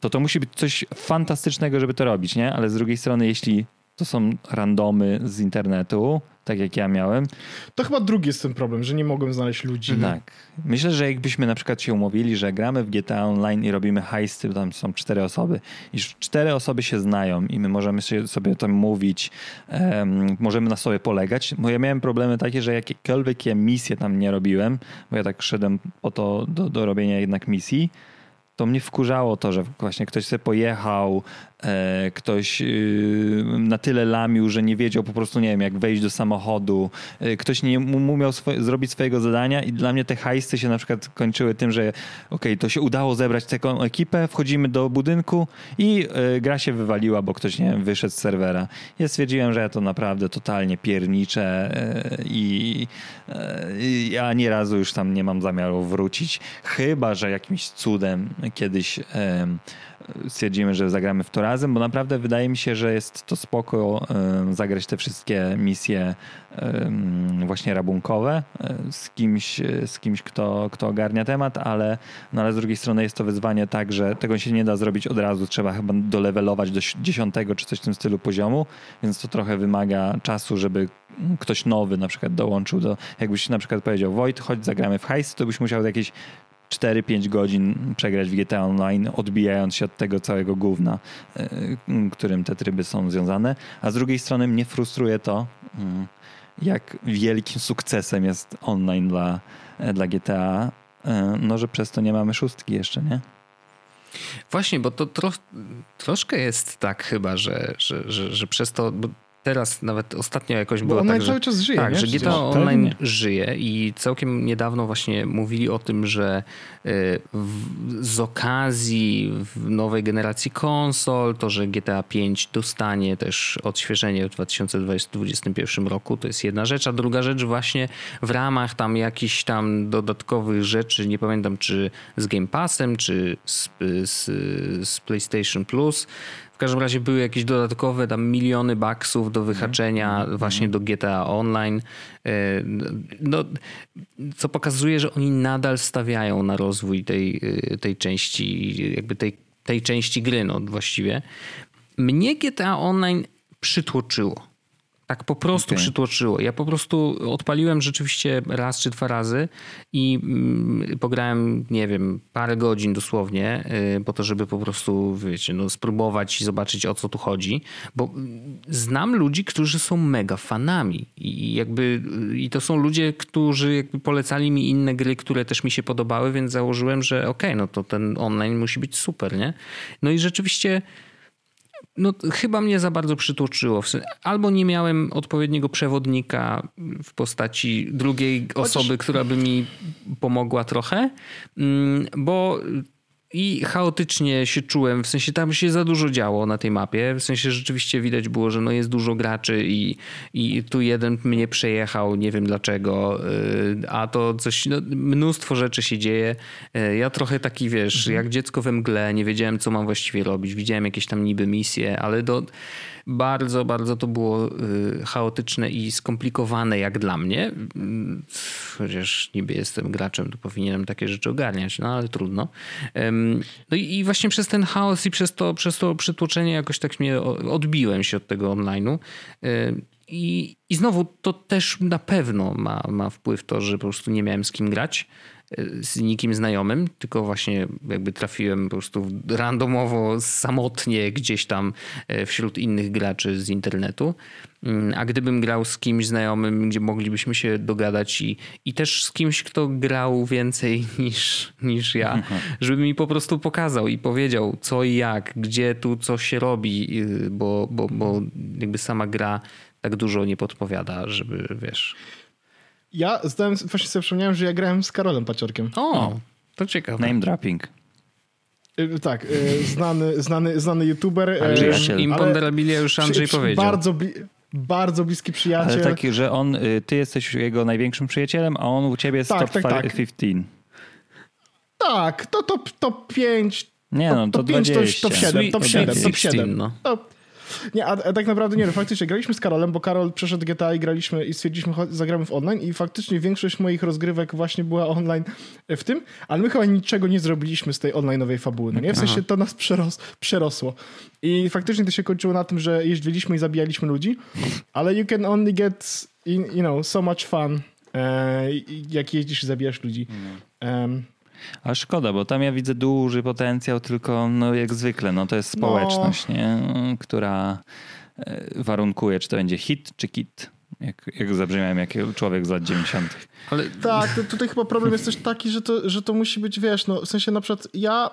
to to musi być coś fantastycznego, żeby to robić, nie? Ale z drugiej strony, jeśli to są randomy z internetu, tak jak ja miałem, To chyba drugi jest ten problem, że nie mogłem znaleźć ludzi. tak. Myślę, że jakbyśmy na przykład się umówili, że gramy w GTA Online i robimy heisty, tam są cztery osoby, i już cztery osoby się znają i my możemy sobie tam mówić, em, możemy na sobie polegać, bo ja miałem problemy takie, że jakiekolwiek ja misje tam nie robiłem, bo ja tak szedłem po to do, do robienia jednak misji, to mnie wkurzało to, że właśnie ktoś sobie pojechał, ktoś y, na tyle lamił, że nie wiedział po prostu, nie wiem, jak wejść do samochodu, e, ktoś nie umiał zrobić swojego zadania i dla mnie te hajsty się na przykład kończyły tym, że okej, to się udało zebrać taką ekipę, wchodzimy do budynku i e, gra się wywaliła, bo ktoś, nie wiem, wyszedł z serwera. Ja stwierdziłem, że ja to naprawdę totalnie pierniczę e, i e, ja ani razu już tam nie mam zamiaru wrócić, chyba, że jakimś cudem kiedyś stwierdzimy, że zagramy w to razem, bo naprawdę wydaje mi się, że jest to spoko zagrać te wszystkie misje właśnie rabunkowe e, z kimś, e, z kimś kto, kto ogarnia temat, ale, no ale z drugiej strony jest to wyzwanie tak, że tego się nie da zrobić od razu, trzeba chyba dolewelować do 10 czy coś w tym stylu poziomu, więc to trochę wymaga czasu, żeby ktoś nowy na przykład dołączył do, jakbyś na przykład powiedział Wojt, chodź zagramy w hajs, to byś musiał jakieś 4-5 godzin przegrać w GTA Online, odbijając się od tego całego gówna, e, którym te tryby są związane. A z drugiej strony mnie frustruje to, mm, jak wielkim sukcesem jest online dla, e, dla GTA, e, no że przez to nie mamy szóstki jeszcze, nie? Właśnie, bo to tro, troszkę jest tak chyba, że, że, że, że przez to, teraz nawet ostatnio jakoś było Bo tak, cały czas żyje, tak, nie? że. GTA Online żyje i całkiem niedawno właśnie mówili o tym, że y, w, z okazji nowej generacji konsol, to, że GTA 5 dostanie też odświeżenie w 2021 roku, to jest jedna rzecz, a druga rzecz właśnie w ramach tam jakichś tam dodatkowych rzeczy, nie pamiętam czy z Game Passem, czy z, z, z PlayStation Plus, w każdym razie były jakieś dodatkowe tam miliony baksów do wyhaczenia mm. właśnie do GTA Online. E, no, co pokazuje, że oni nadal stawiają na rozwój tej, e, tej części, jakby tej, tej części gry, no właściwie. Mnie GTA Online przytłoczyło. Tak po prostu okay. przytłoczyło. Ja po prostu odpaliłem rzeczywiście raz czy dwa razy i mm, pograłem, nie wiem, parę godzin dosłownie y, po to, żeby po prostu, wiecie, no, spróbować i zobaczyć o co tu chodzi, bo mm, znam ludzi, którzy są mega fanami i jakby y, i to są ludzie, którzy jakby polecali mi inne gry, które też mi się podobały, więc założyłem, że okej, okay, no to ten online musi być super, nie? No i rzeczywiście no, chyba mnie za bardzo przytłoczyło. Albo nie miałem odpowiedniego przewodnika w postaci drugiej osoby, która by mi pomogła trochę, mm, bo i chaotycznie się czułem, w sensie tam się za dużo działo na tej mapie, w sensie rzeczywiście widać było, że no jest dużo graczy i, i tu jeden mnie przejechał, nie wiem dlaczego, y, a to coś, no, mnóstwo rzeczy się dzieje. Y, ja trochę taki, wiesz, mhm. jak dziecko we mgle, nie wiedziałem co mam właściwie robić, widziałem jakieś tam niby misje, ale do bardzo, bardzo to było y, chaotyczne i skomplikowane jak dla mnie. Chociaż niby jestem graczem, to powinienem takie rzeczy ogarniać, no ale trudno. No i właśnie przez ten chaos i przez to, przez to przytłoczenie jakoś tak mnie odbiłem się od tego online'u. I, I znowu to też na pewno ma, ma wpływ to, że po prostu nie miałem z kim grać z nikim znajomym, tylko właśnie jakby trafiłem po prostu randomowo, samotnie gdzieś tam e, wśród innych graczy z internetu. Mm, a gdybym grał z kimś znajomym, gdzie moglibyśmy się dogadać i, i też z kimś, kto grał więcej niż, niż ja, mhm. żeby mi po prostu pokazał i powiedział co i jak, gdzie tu co się robi, y, bo, bo, bo jakby sama gra tak dużo nie podpowiada, żeby wiesz. Ja zdałem, właśnie sobie przypomniałem, że ja grałem z Karolem Paciorkiem. O, to ciekawe. Name dropping. Y, tak, y, znany, znany, znany youtuber. Ale Imponderabilia już Andrzej przy, powiedział. Bardzo, bli bardzo bliski przyjaciel. Ale taki, że on, y, ty jesteś jego największym przyjacielem, a on u ciebie jest tak, top tak, tak. 15. Tak, to top, top 5. Nie no, to, to 5, 20. top 7, top 7, top 7. No. Top, nie, a, a, tak naprawdę nie, no faktycznie graliśmy z Karolem, bo Karol przeszedł GTA i graliśmy i stwierdziliśmy, zagramy w online i faktycznie większość moich rozgrywek właśnie była online w tym, ale my chyba niczego nie zrobiliśmy z tej online'owej fabuły, no nie? W sensie to nas przeros przerosło. I faktycznie to się kończyło na tym, że jeździliśmy i zabijaliśmy ludzi, ale you can only get, you know, so much fun, e, jak jeździsz i zabijasz ludzi. Um, a szkoda, bo tam ja widzę duży potencjał, tylko no, jak zwykle, no to jest społeczność, no. nie? która e, warunkuje, czy to będzie hit, czy kit. Jak, jak zabrzmiałem, jak człowiek z lat 90. Ale... Tak, to tutaj chyba problem jest też taki, że to, że to musi być, wiesz, no w sensie na przykład ja,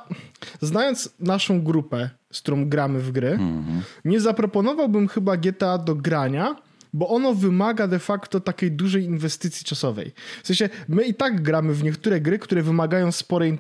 znając naszą grupę, z którą gramy w gry, mm -hmm. nie zaproponowałbym chyba GTA do grania, bo ono wymaga de facto takiej dużej inwestycji czasowej. W sensie, my i tak gramy w niektóre gry, które wymagają sporej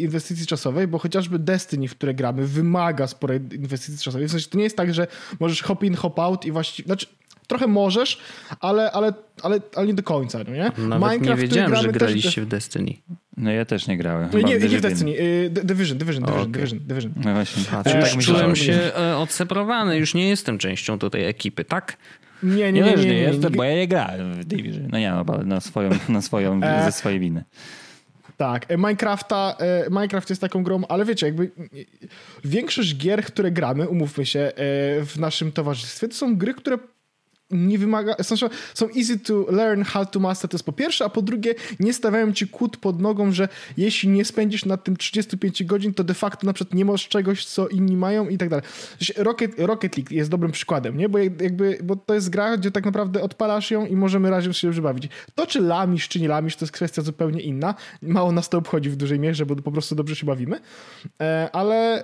inwestycji czasowej, bo chociażby Destiny, w które gramy, wymaga sporej inwestycji czasowej. W sensie, to nie jest tak, że możesz hop in, hop out i właściwie, znaczy, trochę możesz, ale, ale, ale, ale nie do końca, no nie? Nawet Minecraft, nie wiedziałem, że graliście też... w Destiny. No ja też nie grałem. Nie, nie, nie w Destiny. Y, Division, Division, Division, okay. Division, Division. No właśnie. A, e, tak czułem się e, odseparowany, już nie jestem częścią tutaj ekipy, tak? Nie, nie, nie, nie, nie, nie jestem, bo ja nie grałem w Division. No nie, no, na swoją, na swoją, e, ze swojej winy. Tak, Minecrafta, Minecraft jest taką grą, ale wiecie, jakby większość gier, które gramy, umówmy się, w naszym towarzystwie, to są gry, które nie wymaga, są, są easy to learn how to master, to jest po pierwsze, a po drugie nie stawiają ci kłód pod nogą, że jeśli nie spędzisz nad tym 35 godzin, to de facto na przykład nie masz czegoś, co inni mają i tak dalej. Rocket, Rocket League jest dobrym przykładem, nie? Bo, jakby, bo to jest gra, gdzie tak naprawdę odpalasz ją i możemy razem się dobrze bawić. To, czy lamisz, czy nie lamisz, to jest kwestia zupełnie inna. Mało nas to obchodzi w dużej mierze, bo po prostu dobrze się bawimy. E, ale...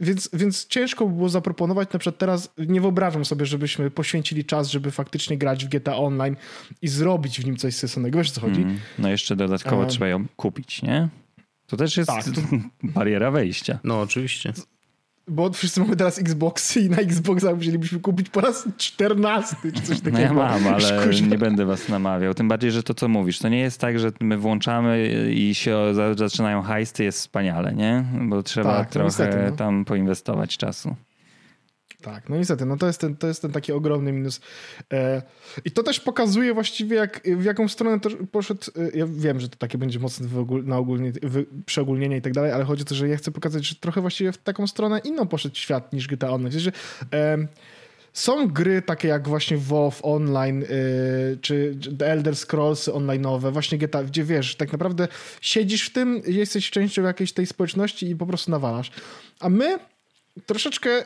Więc, więc ciężko by było zaproponować, na przykład teraz nie wyobrażam sobie, żebyśmy poświęcili czas, żeby faktycznie grać w GTA Online i zrobić w nim coś sensownego. Wiesz, co chodzi? Mm, no jeszcze dodatkowo um, trzeba ją kupić, nie? To też jest tak, to... bariera wejścia. No oczywiście. Bo wszyscy mamy teraz Xboxy i na Xboxa musielibyśmy kupić po raz 14 czy coś takiego. No ja mam, ale nie będę was namawiał. Tym bardziej, że to co mówisz, to nie jest tak, że my włączamy i się zaczynają hajsty, jest wspaniale, nie? Bo trzeba tak, no trochę niestety, no. tam poinwestować czasu. Tak, no niestety, no to jest ten, to jest ten taki ogromny minus. E, I to też pokazuje właściwie, jak, w jaką stronę to poszedł. E, ja wiem, że to takie będzie mocne na ogólnie, przeogólnienie i tak dalej, ale chodzi o to, że ja chcę pokazać, że trochę właściwie w taką stronę inną poszedł świat niż GTA Online. W sensie, e, są gry takie jak właśnie WoW Online, y, czy The Elder Scrolls online'owe, właśnie GTA, gdzie wiesz, tak naprawdę siedzisz w tym, jesteś częścią jakiejś tej społeczności i po prostu nawalasz. A my troszeczkę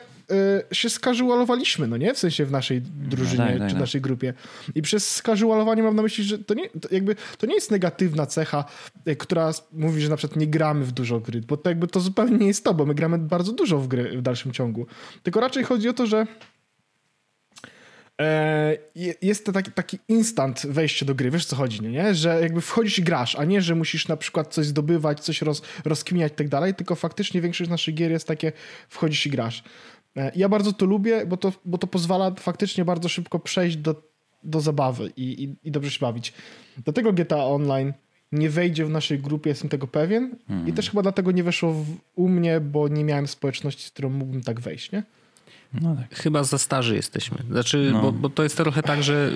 y, się skażualowaliśmy, no nie? W sensie w naszej drużynie no, tak, czy tak, naszej grupie. I przez skażualowanie mam na myśli, że to nie, to jakby, to nie jest negatywna cecha, y, która mówi, że na przykład nie gramy w dużo gry, bo to jakby to zupełnie nie jest to, bo my gramy bardzo dużo w gry w dalszym ciągu. Tylko raczej chodzi o to, że jest to taki, taki instant wejście do gry, wiesz co chodzi, nie? Że jakby wchodzisz i grasz, a nie, że musisz na przykład coś zdobywać, coś roz, rozkminiać i tak dalej, tylko faktycznie większość naszych gier jest takie wchodzisz i grasz. E, ja bardzo to lubię, bo to, bo to pozwala faktycznie bardzo szybko przejść do, do zabawy i, i, i dobrze się bawić. Dlatego GTA Online nie wejdzie w naszej grupie, jestem tego pewien hmm. i też chyba dlatego nie weszło w, u mnie, bo nie miałem społeczności, z którą mógłbym tak wejść, nie? No tak. Chyba za starzy jesteśmy. Znaczy, no. bo, bo to jest trochę tak, że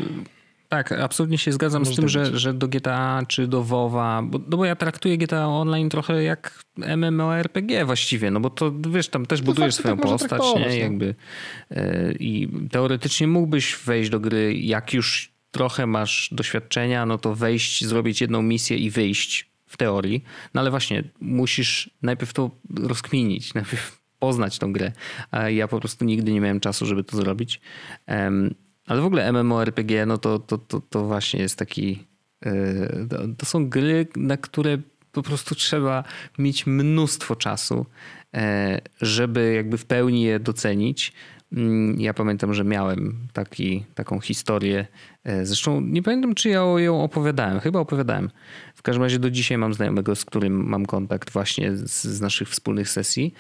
tak, absolutnie się zgadzam Może z tym, że, że do GTA czy do WoWa, bo, no bo ja traktuję GTA Online trochę jak MMORPG właściwie, no bo to wiesz, tam też no budujesz swoją tak postać, nie? No. Jakby, yy, I teoretycznie mógłbyś wejść do gry, jak już trochę masz doświadczenia, no to wejść, zrobić jedną misję i wyjść w teorii. No ale właśnie, musisz najpierw to rozkminić, najpierw poznać tą grę. Ja po prostu nigdy nie miałem czasu, żeby to zrobić. Ale w ogóle MMORPG, no to, to, to, to właśnie jest taki. E, to są gry, na które po prostu trzeba mieć mnóstwo czasu, e, żeby jakby w pełni je docenić. Mm, ja pamiętam, że miałem taki, taką historię. E, zresztą nie pamiętam, czy ja ją opowiadałem. Chyba opowiadałem. W każdym razie do dzisiaj mam znajomego, z którym mam kontakt właśnie z, z naszych wspólnych sesji.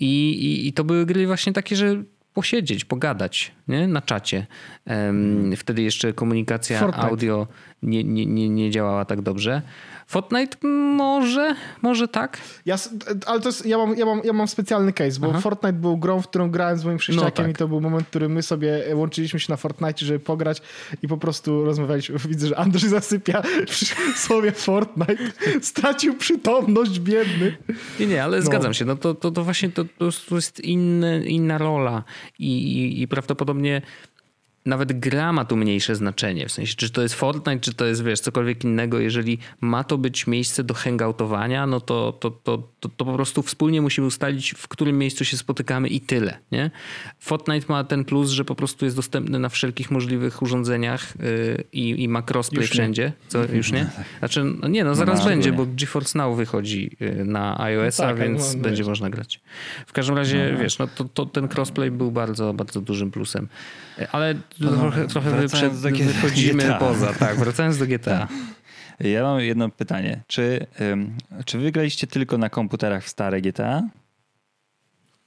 I, i, I to były gry właśnie takie, że posiedzieć, pogadać nie? na czacie. Wtedy jeszcze komunikacja Fortnite. audio nie, nie, nie, nie działała tak dobrze. Fortnite może, może tak. Ja, ale to jest, ja, mam, ja, mam, ja mam specjalny case, bo Aha. Fortnite był grą, w którą grałem z moim chrześcijakiem no tak. i to był moment, w którym my sobie łączyliśmy się na Fortnite, żeby pograć i po prostu rozmawialiśmy. Widzę, że Andrzej zasypia przy słowie Fortnite. Stracił przytomność, biedny. Nie, nie, ale no. zgadzam się. No to, to, to właśnie to, to jest inny, inna rola i, i, i prawdopodobnie nawet gra ma tu mniejsze znaczenie. W sensie, czy to jest Fortnite, czy to jest, wiesz, cokolwiek innego. Jeżeli ma to być miejsce do hangoutowania, no to, to, to, to, to po prostu wspólnie musimy ustalić, w którym miejscu się spotykamy i tyle, nie? Fortnite ma ten plus, że po prostu jest dostępny na wszelkich możliwych urządzeniach yy, i, i ma crossplay już wszędzie. Co, już nie? Znaczy, no nie, no zaraz no, będzie, bo GeForce Now wychodzi y, na iOS-a, no tak, więc no, będzie wiesz. można grać. W każdym razie, no, wiesz, no to, to ten crossplay był bardzo, bardzo dużym plusem. Ale no, trochę, trochę wyprzed, wychodzimy GTA. poza. Tak, wracając do GTA. Tak. Ja mam jedno pytanie. Czy, um, czy wygraliście tylko na komputerach w stare GTA?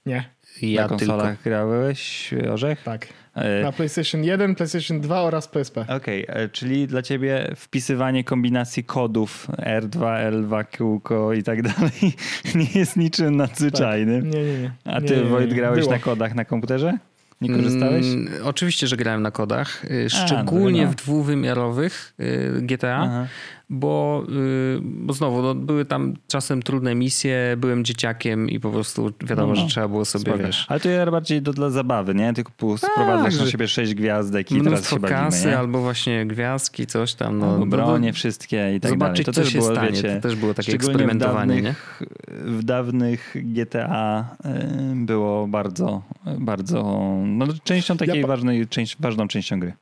Nie. Ja na konsolach tylko. grałeś, Orzech? Tak. E, na PlayStation 1, PlayStation 2 oraz PSP. Okej, okay. E, czyli dla ciebie wpisywanie kombinacji kodów R2, L2, kółko i tak dalej nie jest niczym nadzwyczajnym. Tak. Nie, nie, nie. A ty, nie, Wojt, grałeś Było. na kodach na komputerze? Nie korzystałeś? Mm, oczywiście, że grałem na kodach. y, Szczególnie no. w dwuwymiarowych y, GTA, Aha. Bo, y, bo znowu no, były tam czasem trudne misje, byłem dzieciakiem i po prostu wiadomo, No, no. że trzeba było sobie, Spoko. wiesz, Ale to ja bardziej do, dla zabawy, nie? Tylko po- sprowadzasz na że- siebie sześć gwiazdek i teraz się bawimy, kasy nie? albo właśnie gwiazdki, coś tam. No, Albo no, bronie no, wszystkie i tak zobaczyć, dalej. To też było, stanie. wiecie, To też było takie eksperymentowanie, w dawnych, w dawnych GTA y, było bardzo, bardzo no, częścią takiej pa- ważnej, część, ważną częścią gry.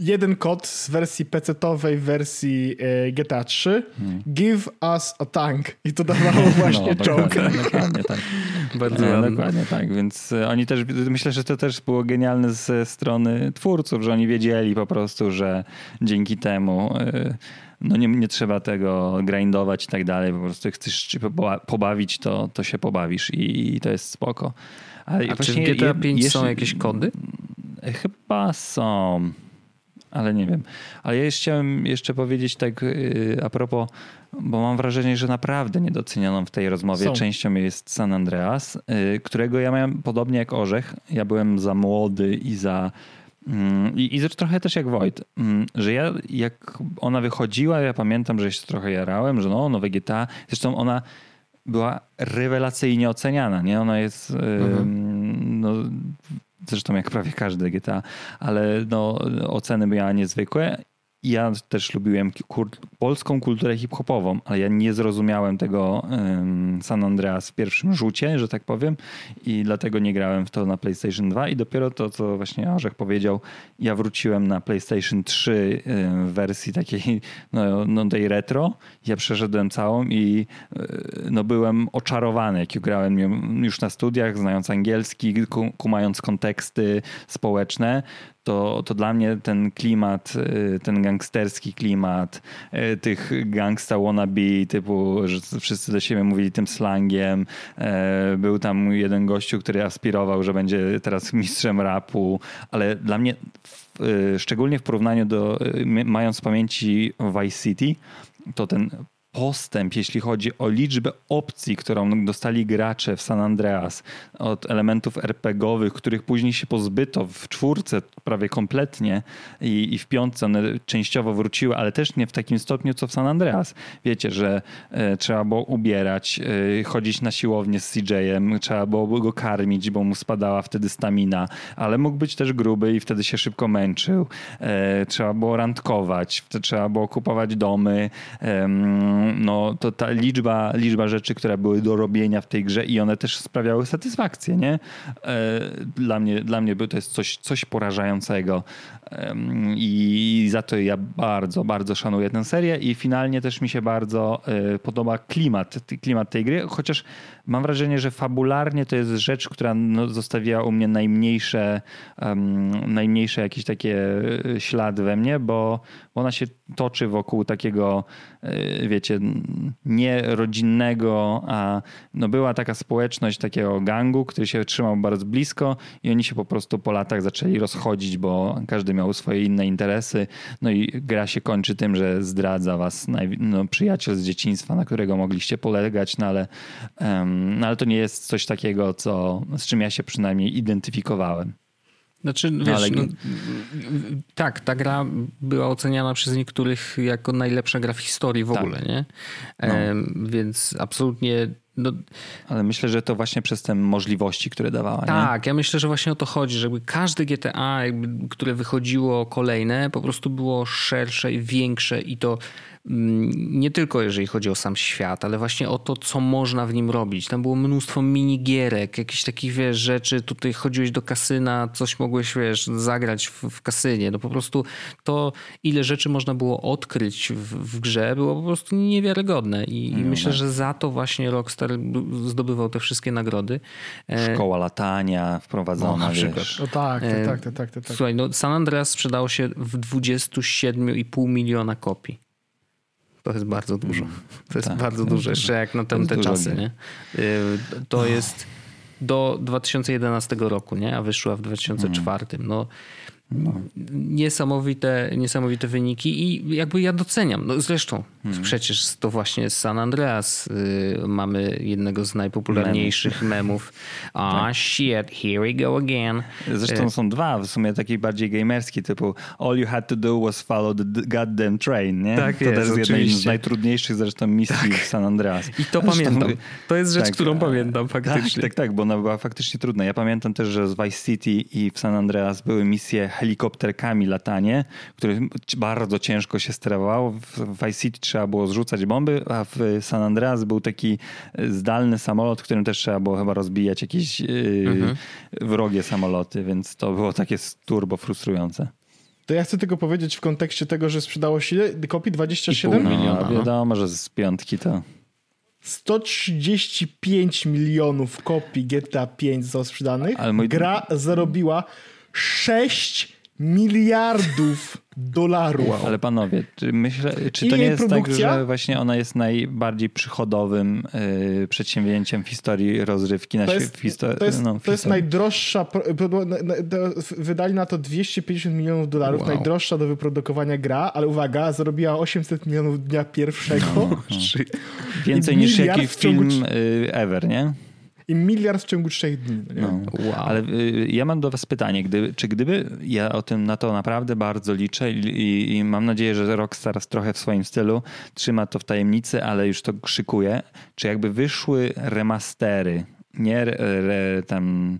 Jeden kod z wersji PC-owej, wersji e, GTA 3. Hmm. Give us a tank. I to dawało właśnie no, czołg. dokładnie, dokładnie tak. Bardzo ładnie. dokładnie tak, więc e, oni też, myślę, że to też było genialne ze strony twórców, że oni wiedzieli po prostu, że dzięki temu e, no nie, nie trzeba tego grindować i tak dalej, po prostu jak chcesz się poba- pobawić, to, to się pobawisz i, i to jest spoko. Ale A czy w GTA je- 5 są jakieś kody? Chyba są, ale nie wiem. Ale ja jeszcze chciałem jeszcze powiedzieć tak yy, a propos, bo mam wrażenie, że naprawdę niedocenioną w tej rozmowie Są. częścią jest San Andreas, yy, którego ja miałem podobnie jak Orzech. Ja byłem za młody i za mm, i, I trochę też jak Wojt, mm, że ja jak ona wychodziła, ja pamiętam, że się trochę jarałem, że no, nowe GTA. Zresztą ona była rewelacyjnie oceniana, nie? Ona jest ym, no, zresztą jak prawie każde GTA, ale no, oceny miała niezwykłe. Ja też lubiłem polską kulturę hip-hopową, ale ja nie zrozumiałem tego San Andreas w pierwszym rzucie, że tak powiem, i dlatego nie grałem w to na PlayStation 2 i dopiero to, co właśnie Arzech powiedział, ja wróciłem na PlayStation 3 ym, w wersji takiej no, no tej retro. Ja przeszedłem całą i yy, no, byłem oczarowany, jak grałem już na studiach, znając angielski, ku- kumając konteksty społeczne to, to dla mnie ten klimat, y, ten gangsterski klimat, y, tych gangsta wannabe, typu, że wszyscy do siebie mówili tym slangiem. E, Był tam jeden gościu, który aspirował, że będzie teraz mistrzem rapu, ale dla mnie, y, szczególnie w porównaniu do, y, mając w pamięci Vice City, to ten postęp, jeśli chodzi o liczbę opcji, którą dostali gracze w San Andreas od elementów RPGowych, których później się pozbyto w czwórce prawie kompletnie i, i w piątce one częściowo wróciły, ale też nie w takim stopniu co w San Andreas. Wiecie, że e, trzeba było ubierać, e, chodzić na siłownię z CJ-em, trzeba było go karmić, bo mu spadała wtedy stamina, ale mógł być też gruby i wtedy się szybko męczył. E, trzeba było randkować, trzeba było kupować domy. No to ta liczba, liczba rzeczy, które były do robienia w tej grze i one też sprawiały satysfakcję, nie? E, Dla mnie, dla mnie to jest coś, coś porażającego i za to ja bardzo, bardzo szanuję tę serię i finalnie też mi się bardzo e, podoba klimat, klimat tej gry, chociaż mam wrażenie, że fabularnie to jest rzecz, która no, zostawiła u mnie najmniejsze, em, najmniejsze jakieś takie e, ślady we mnie, bo ona się toczy wokół takiego, e, wiecie, nie rodzinnego, a no była taka społeczność takiego gangu, który się trzymał bardzo blisko i oni się po prostu po latach zaczęli rozchodzić, bo każdy miał swoje inne interesy. No i gra się kończy tym, że zdradza was no, przyjaciel z dzieciństwa, na którego mogliście polegać, no ale, em, no ale to nie jest coś takiego, co, z czym ja się przynajmniej identyfikowałem. Znaczy, wiesz, ale- no, tak, ta gra była oceniana przez niektórych jako najlepsza gra w historii w Tak. ogóle, nie? No. Em, więc absolutnie, no, Ale myślę, że to właśnie przez te możliwości, które dawała. Nie? tak, ja myślę, że właśnie o to chodzi, żeby każde GTA, jakby, które wychodziło kolejne, po prostu było szersze i większe i to nie tylko jeżeli chodzi o sam świat, ale właśnie o to, co można w nim robić. Tam było mnóstwo minigierek, jakichś takich, wiesz, rzeczy. Tutaj chodziłeś do kasyna, coś mogłeś, wiesz, zagrać w, w kasynie. No po prostu to, ile rzeczy można było odkryć w, w grze, było po prostu niewiarygodne. I, i myślę, że za to właśnie Rockstar zdobywał te wszystkie nagrody. E, Szkoła latania wprowadzona, No, na przykład. wiesz. No tak, E, tak, tak, tak, tak, tak. Słuchaj, no San Andreas sprzedało się w 27,5 miliona kopii. To jest bardzo dużo. To jest tak, bardzo to dużo, jest jeszcze jak na to te, czasy. Nie? Y, To jest do 2011 roku, nie? a wyszła w 2004. No, Niesamowite, niesamowite wyniki i jakby ja doceniam. No zresztą Hmm. przecież to właśnie z San Andreas y, mamy jednego z najpopularniejszych memów. Ah Tak. shit, here we go again. Zresztą są dwa, w sumie taki bardziej gamerski, typu All you had to do was follow the goddamn train, nie? Tak to jest, też jest jednej z. Tak. najtrudniejszych zresztą misji w San Andreas. I to Zresztą- pamiętam. To jest rzecz, tak, którą pamiętam faktycznie. Tak, tak, tak, bo ona była faktycznie trudna. Ja pamiętam też, że z Vice City i w San Andreas były misje helikopterkami latanie, które bardzo ciężko się sterowało. W Vice City trzeba było zrzucać bomby, a w San Andreas był taki e, zdalny samolot, którym też trzeba było chyba rozbijać jakieś yy, wrogie samoloty, więc to było takie turbo frustrujące. To ja chcę tylko powiedzieć w kontekście tego, że sprzedało się kopii 27? pół No, miliona, no. wiadomo, że z piątki to 135 milionów kopii GTA 5 zostało sprzedanych. Ale mój- Gra zarobiła 6 miliardów dolarów. Ale panowie, czy, myślę, czy to nie jest produkcja? tak, że właśnie ona jest najbardziej przychodowym y, przedsięwzięciem w historii rozrywki na To świe- jest, to jest, no, w to jest najdroższa. to- Wydali na to 250 milionów dolarów. Wow. Najdroższa do wyprodukowania gra, ale uwaga, zarobiła 800 milionów dnia pierwszego Więcej i niż miliard jaki w ciągu film y, ever, nie? I miliard w ciągu 3 dni. no Nie? No. Wow. Ale y, ja mam do was pytanie, gdy, czy gdyby, ja o tym na to naprawdę bardzo liczę i, i, i mam nadzieję, że Rockstar trochę w swoim stylu trzyma to w tajemnicy, ale już to szykuje, czy jakby wyszły remastery, nie re, re, tam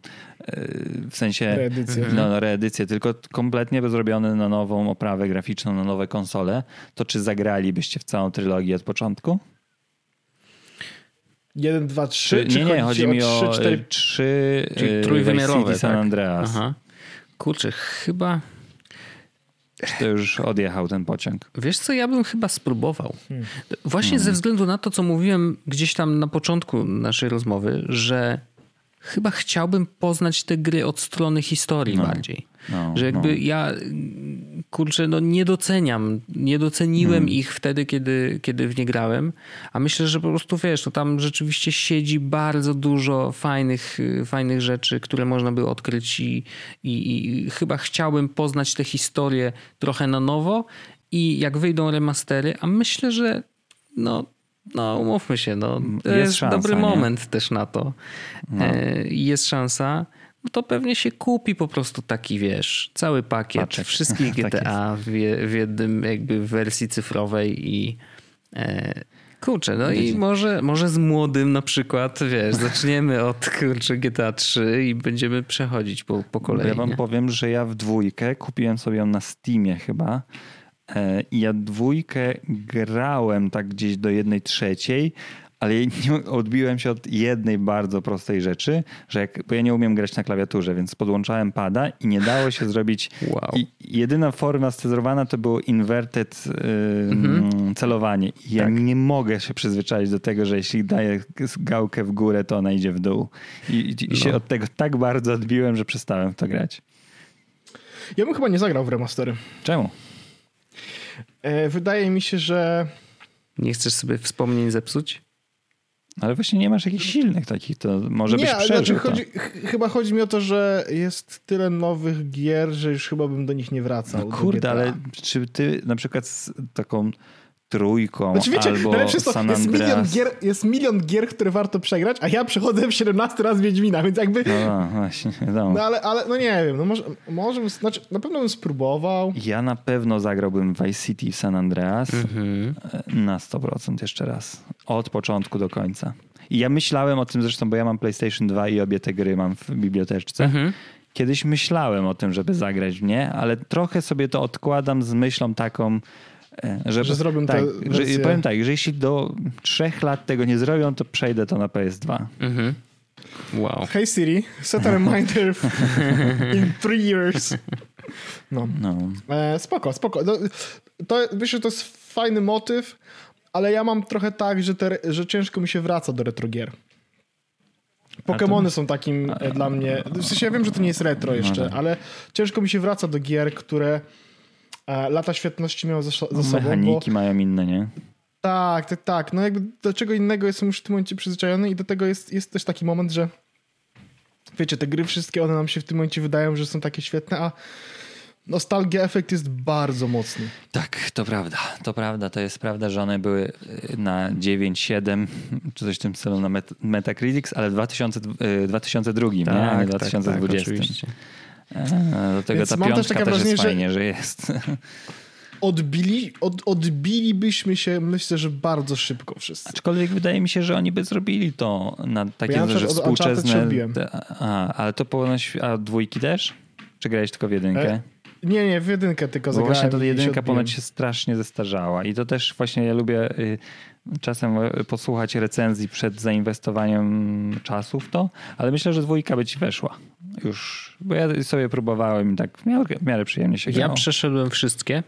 y, w sensie Reedycje. no, no, reedycje, tylko kompletnie zrobione na nową oprawę graficzną, na nowe konsole, to czy zagralibyście w całą trylogię od początku? 1, 2, 3. Czy, nie, nie, chodzi mi o 3, 4, y, trzy Czyli trójwymiarowe, San tak? Andreas. Aha. Kurczę, chyba... Czy to już odjechał ten pociąg? Wiesz co, ja bym chyba spróbował. Hmm. Właśnie ze względu na to, co mówiłem gdzieś tam na początku naszej rozmowy, że chyba chciałbym poznać te gry od strony historii bardziej. No, że jakby no. ja, kurczę, no nie doceniam, nie doceniłem Hmm. ich wtedy, kiedy, kiedy w nie grałem, a myślę, że po prostu, wiesz, no tam rzeczywiście siedzi bardzo dużo fajnych, fajnych rzeczy, które można by odkryć i, i, i chyba chciałbym poznać tę historię trochę na nowo i jak wyjdą remastery, a myślę, że no, no umówmy się, no, to Jest jest, szansa, dobry nie? moment też na to. E, i jest szansa. No to pewnie się kupi po prostu taki, wiesz, cały pakiet Paczek. wszystkich Tak GTA w, je- w jednym jakby wersji cyfrowej i e, kurczę, no i może, może z młodym na przykład, wiesz, zaczniemy od kurczę GTA 3 i będziemy przechodzić po, po kolei. Ja wam powiem, że ja w dwójkę kupiłem sobie ją na Steamie chyba. E, I ja dwójkę grałem tak gdzieś do jednej trzeciej, ale odbiłem się od jednej bardzo prostej rzeczy, że jak, bo ja nie umiem grać na klawiaturze, więc podłączałem pada i nie dało się zrobić. Wow. I jedyna forma scenzowana to było inverted y, Mhm. celowanie. I ja Tak. nie mogę się przyzwyczaić do tego, że jeśli daję gałkę w górę, to ona idzie w dół. I, i, i się No. od tego tak bardzo odbiłem, że przestałem w to grać. Ja bym chyba nie zagrał w remastery. Czemu? E, wydaje mi się, że Nie chcesz sobie wspomnień zepsuć? Ale właśnie nie masz jakichś silnych takich, to może nie, byś przeżył znaczy, chodzi, ch- chyba chodzi mi o to, że jest tyle nowych gier, że już chyba bym do nich nie wracał. No kurde, ale czy ty na przykład z taką trójką Znaczy albo najlepsze jest to, San jest milion, Andreas... gier, jest milion gier, które warto przegrać, a ja przechodzę w 17 raz Wiedźmina, więc jakby... No, właśnie, wiadomo. No ale, ale no nie wiem, no może, może znaczy na pewno bym spróbował. Ja na pewno zagrałbym Vice City i San Andreas Mhm. na 100% jeszcze raz. Od początku do końca. I ja myślałem o tym zresztą, bo ja mam PlayStation 2 i obie te gry mam w biblioteczce. Mhm. Kiedyś myślałem o tym, żeby zagrać w nie, ale trochę sobie to odkładam z myślą taką, że, Że zrobią tak, że, powiem tak, że jeśli do trzech lat tego nie zrobią, to przejdę to na PS2. Mhm. Wow. Hey Siri, set a reminder in three years. No. No. E, spoko, spoko. No, to, że to jest fajny motyw, ale ja mam trochę tak, że, te, że ciężko mi się wraca do retrogier. Pokemony są takim e, dla mnie. W sensie ja wiem, że to nie jest retro jeszcze, tak. ale ciężko mi się wraca do gier, które e, lata świetności miały za, za sobą. Bo, Mechaniki mają inne, nie? tak, tak, tak. No jakby do czego innego jestem już w tym momencie przyzwyczajony i do tego jest, jest też taki moment, że wiecie, te gry wszystkie, one nam się w tym momencie wydają, że są takie świetne, a nostalgia efekt jest bardzo mocny. Tak, to prawda. To prawda, to jest prawda, że one były y, na 9, 7 czy coś w tym stylu na Met- Metacritics, ale w 2000, y, 2002, nie? A nie 2020. Tak, oczywiście. A, do tego Więc ta mam też piątka takie też, wrażenie, jest że- fajnie, że jest. Odbili, od, odbilibyśmy się, myślę, że bardzo szybko wszyscy. Aczkolwiek wydaje mi się, że oni by zrobili to na takie, ja że współczesne... A, ale to ponoć... A dwójki też? Czy grałeś tylko w jedynkę? E, Nie, nie, w jedynkę tylko Bo zagrałem. właśnie ta jedynka ponoć się strasznie zestarzała i to też właśnie ja lubię y, czasem y, posłuchać recenzji przed zainwestowaniem czasu w to, ale myślę, że dwójka by ci weszła już, bo ja sobie próbowałem i tak w miarę, w miarę przyjemnie się Ja grało. przeszedłem wszystkie,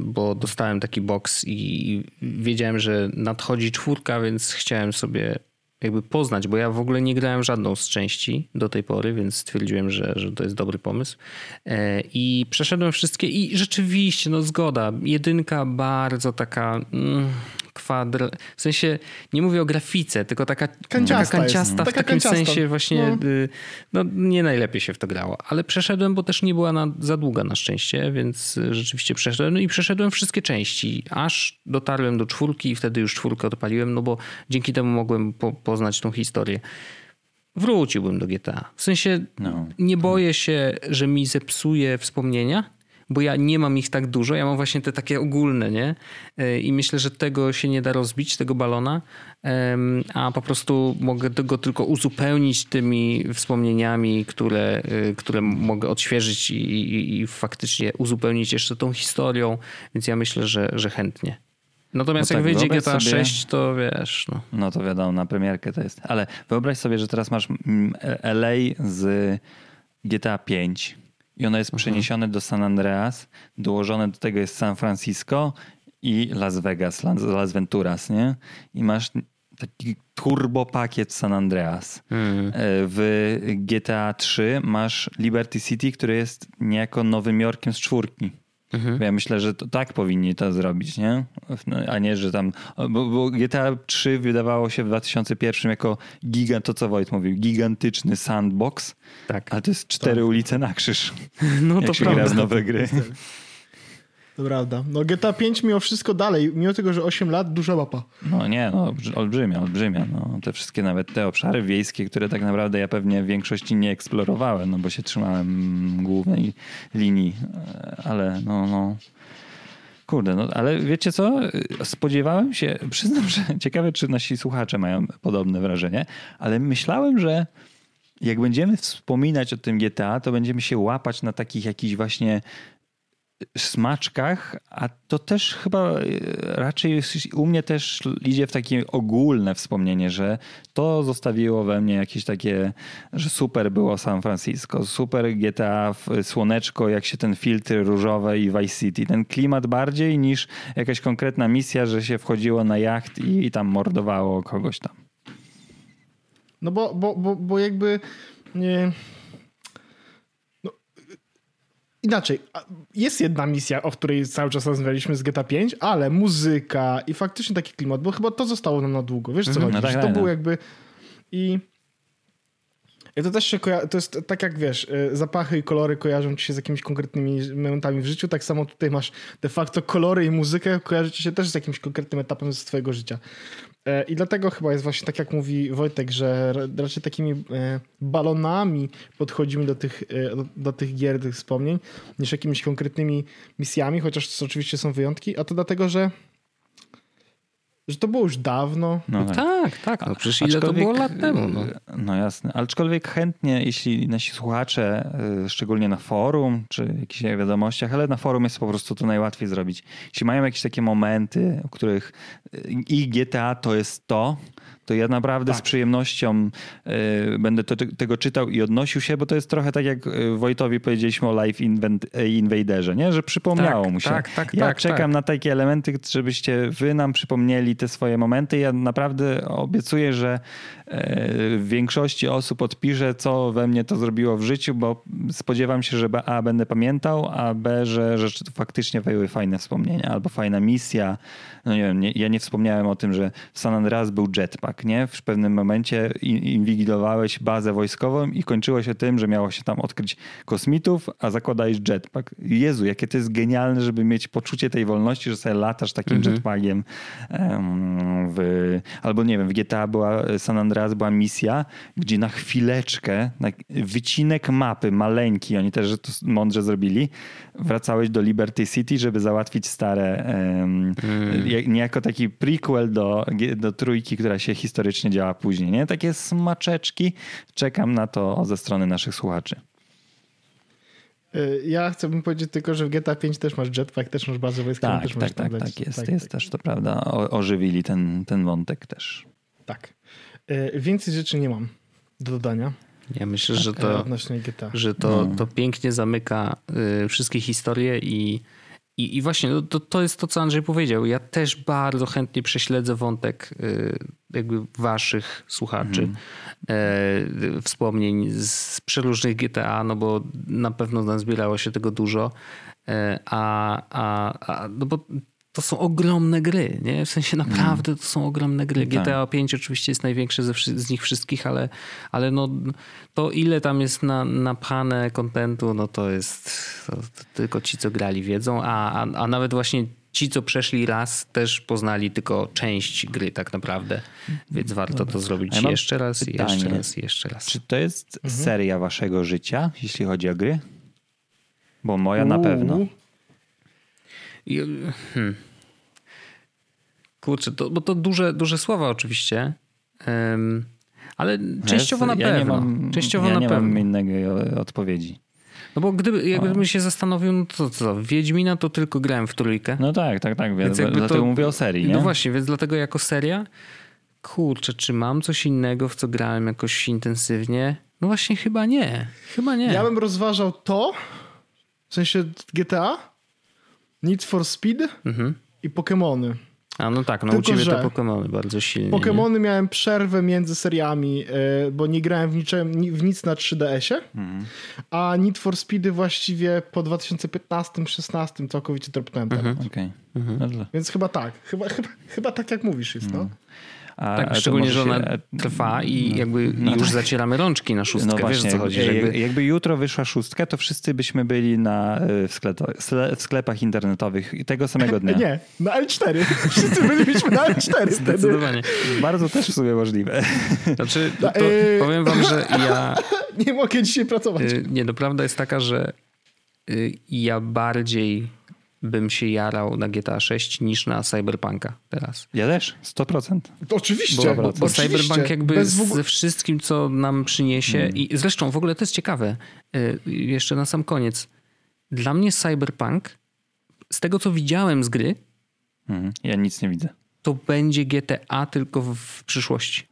bo dostałem taki box i wiedziałem, że nadchodzi czwórka, więc chciałem sobie jakby poznać, bo ja w ogóle nie grałem żadną z części do tej pory, więc stwierdziłem, że, że to jest dobry pomysł. E, I przeszedłem wszystkie i rzeczywiście, no zgoda, jedynka bardzo taka mm, kwadr... W sensie, nie mówię o grafice, tylko taka Kanciasta taka kanciasta jest. w Taka takim kanciasta. sensie właśnie No. y, no, nie najlepiej się w to grało, ale przeszedłem, bo też nie była na, za długa na szczęście, więc y, rzeczywiście przeszedłem no i przeszedłem wszystkie części, aż dotarłem do czwórki i wtedy już czwórkę odpaliłem, no bo dzięki temu mogłem po, poznać tą historię. Wróciłbym do GTA. W sensie No. nie boję się, że mi zepsuje wspomnienia, bo ja nie mam ich tak dużo. Ja mam właśnie te takie ogólne, nie? Y, I myślę, że tego się nie da rozbić, tego balona, a po prostu mogę go tylko uzupełnić tymi wspomnieniami, które, y, które mogę odświeżyć i, i, i faktycznie uzupełnić jeszcze tą historią, więc ja myślę, że, że chętnie. Natomiast No jak tak, wyjdzie GTA sobie- 6, to wiesz, no. No to wiadomo, na premierkę to jest. Ale wyobraź sobie, że teraz masz mm, LA z GTA 5 i ono jest przeniesione do San Andreas, dołożone do tego jest San Francisco i Las Vegas, Las, Las Venturas, nie? I masz taki turbo pakiet San Andreas. Mhm. E, W GTA 3 masz Liberty City, który jest niejako Nowym Jorkiem z czwórki. Mhm. Ja myślę, że to, tak powinni to zrobić, nie? No, A nie, że tam. Bo, bo GTA 3 wydawało się w 2001 jako gigant, to co Wojt mówił, gigantyczny sandbox, Tak. ale to jest cztery ulice na krzyż. No to się gra prawda. w nowe gry. To prawda. No GTA 5 mimo wszystko dalej, mimo tego, że 8 lat, duża mapa. No nie, no olbrzy- olbrzymia, olbrzymia. No, te wszystkie nawet te obszary wiejskie, które tak naprawdę ja pewnie w większości nie eksplorowałem, no bo się trzymałem głównej linii, E, ale no, no. Kurde, no ale wiecie co? Spodziewałem się, przyznam, że ciekawe, czy nasi słuchacze mają podobne wrażenie, ale myślałem, że jak będziemy wspominać o tym GTA, to będziemy się łapać na takich jakichś właśnie smaczkach, a to też chyba e, raczej u mnie też idzie w takie ogólne wspomnienie, że to zostawiło we mnie jakieś takie, że super było San Francisco, super GTA, słoneczko, jak się ten filtr różowe i Vice City, ten klimat bardziej niż jakaś konkretna misja, że się wchodziło na jacht i, i tam mordowało kogoś tam. No bo, bo, bo, bo jakby. Nie, inaczej. Jest jedna misja, o której cały czas rozmawialiśmy z GTA 5, ale muzyka i faktycznie taki klimat, bo chyba to zostało nam na długo. Wiesz co Mhm. chodzi? No tak, Że tak, to no. było jakby. I. I to też się koja- to jest tak jak wiesz, y, zapachy i kolory kojarzą ci się z jakimiś konkretnymi momentami w życiu, tak samo tutaj masz de facto kolory i muzykę kojarzy ci się też z jakimś konkretnym etapem z twojego życia. E, I dlatego chyba jest właśnie tak, jak mówi Wojtek, że ra- raczej takimi e, balonami podchodzimy do tych, e, do, do tych gier, tych wspomnień, niż jakimiś konkretnymi misjami, chociaż oczywiście są wyjątki, a to dlatego, że, że to było już dawno. No tak. Tak, tak. No przecież ile to było lat temu? No. No jasne. Aczkolwiek chętnie, jeśli nasi słuchacze, y, szczególnie na forum, czy jakichś wiadomościach, ale na forum jest po prostu to najłatwiej zrobić. Jeśli mają jakieś takie momenty, w których y, i GTA to jest to, to ja naprawdę z przyjemnością y, będę to, tego czytał i odnosił się, bo to jest trochę tak jak y, Wojtowi powiedzieliśmy o Live Invent- Invaderze, nie? że przypomniało Tak, mu się. tak, tak, ja tak, czekam tak. na takie elementy, żebyście wy nam przypomnieli te swoje momenty. Ja naprawdę obiecuję, że e, w większości osób odpiszę, co we mnie to zrobiło w życiu, bo spodziewam się, że A będę pamiętał, a B, że, to faktycznie były fajne wspomnienia albo fajna misja. No nie wiem, nie, ja nie nie wspomniałem o tym, że w San Andreas był jetpack, nie? W pewnym momencie inwigilowałeś bazę wojskową i kończyło się tym, że miało się tam odkryć kosmitów, a zakładałeś jetpack. Jezu, jakie to jest genialne, żeby mieć poczucie tej wolności, że sobie latasz takim mhm. jetpackiem w, albo nie wiem, w GTA była, San Andreas była misja, gdzie na chwileczkę, na wycinek mapy maleńki, oni też to mądrze zrobili, wracałeś do Liberty City, żeby załatwić stare, um, mm. niejako taki prequel do, do trójki, która się historycznie działa później. Nie? Takie smaczeczki. Czekam na to ze strony naszych słuchaczy. Y, ja chcę powiedzieć tylko, że w GTA 5 też masz jetpack, też masz bazę wojskową. Tak, też tak, tak, tak, jest, tak, jest tak. też, to prawda. O, ożywili ten, ten wątek też. Tak. Y, więcej rzeczy nie mam do dodania. Ja myślę, że to, że to, no. to pięknie zamyka y, wszystkie historie i, i, i właśnie no, to, to jest to, co Andrzej powiedział. Ja też bardzo chętnie prześledzę wątek y, jakby waszych słuchaczy, y, wspomnień z przeróżnych GTA, no bo na pewno nazbierało się tego dużo. E, a, a, a no bo to są ogromne gry, nie? W sensie naprawdę to są ogromne gry. Tak. GTA 5 oczywiście jest największy ze, z nich wszystkich, ale, ale no, to ile tam jest na, napchane kontentu, no to jest to, to tylko ci, co grali wiedzą, a, a, a nawet właśnie ci, co przeszli raz, też poznali tylko część gry tak naprawdę, więc warto Dobra. to zrobić ja jeszcze raz, pytanie. jeszcze raz, jeszcze raz. Czy to jest mhm. seria waszego życia, jeśli chodzi o gry? Bo moja Uuu. na pewno. Hmm. Kurczę, to, bo to duże, duże słowa oczywiście. Um, ale częściowo ja, na ja pewno. Mam, częściowo ja na nie pewno. mam innej odpowiedzi. No bo gdyby, jakbym się zastanowił, no to co, Wiedźmina to tylko grałem w trójkę. No tak, tak, tak, więc dlatego to, mówię o serii, nie? No właśnie, więc dlatego jako seria, kurczę, czy mam coś innego, w co grałem jakoś intensywnie? No właśnie chyba nie, chyba nie. Ja bym rozważał to, w sensie GTA, Need for Speed mhm. i Pokémony. A no tak, no Tylko, u ciebie to Pokémony bardzo silnie. Pokémony miałem przerwę między seriami, e, bo nie grałem w, niczym, w nic na 3DS-ie, mhm. a Need for Speedy właściwie po 2015-16 całkowicie dropnąłem mhm. Okay. Mhm. Więc chyba tak, chyba, chyba, chyba tak jak mówisz jest, no. Mhm. Tak, szczególnie, że ona się... trwa i no, jakby no już tak. zacieramy rączki na szóstkę. No Wiesz, co chodzi? Jakby... jakby... jutro wyszła szóstka, to wszyscy byśmy byli na, e, w, sklepach, w sklepach internetowych tego samego dnia. Nie, na L4. Wszyscy byliśmy na L4 Zdecydowanie. Wtedy. Bardzo też w sobie możliwe. Znaczy, to, yy... powiem wam, że ja... Nie mogę dzisiaj pracować. Yy, nie, no prawda jest taka, że ja bardziej bym się jarał na GTA 6 niż na Cyberpunka teraz. Ja też, 100%. Oczywiście. Bo, bo, bo Cyberpunk jakby ze wszystkim, co nam przyniesie hmm. i zresztą w ogóle to jest ciekawe, y, jeszcze na sam koniec. Dla mnie Cyberpunk, z tego co widziałem z gry, hmm. ja nic nie widzę. To będzie GTA tylko w przyszłości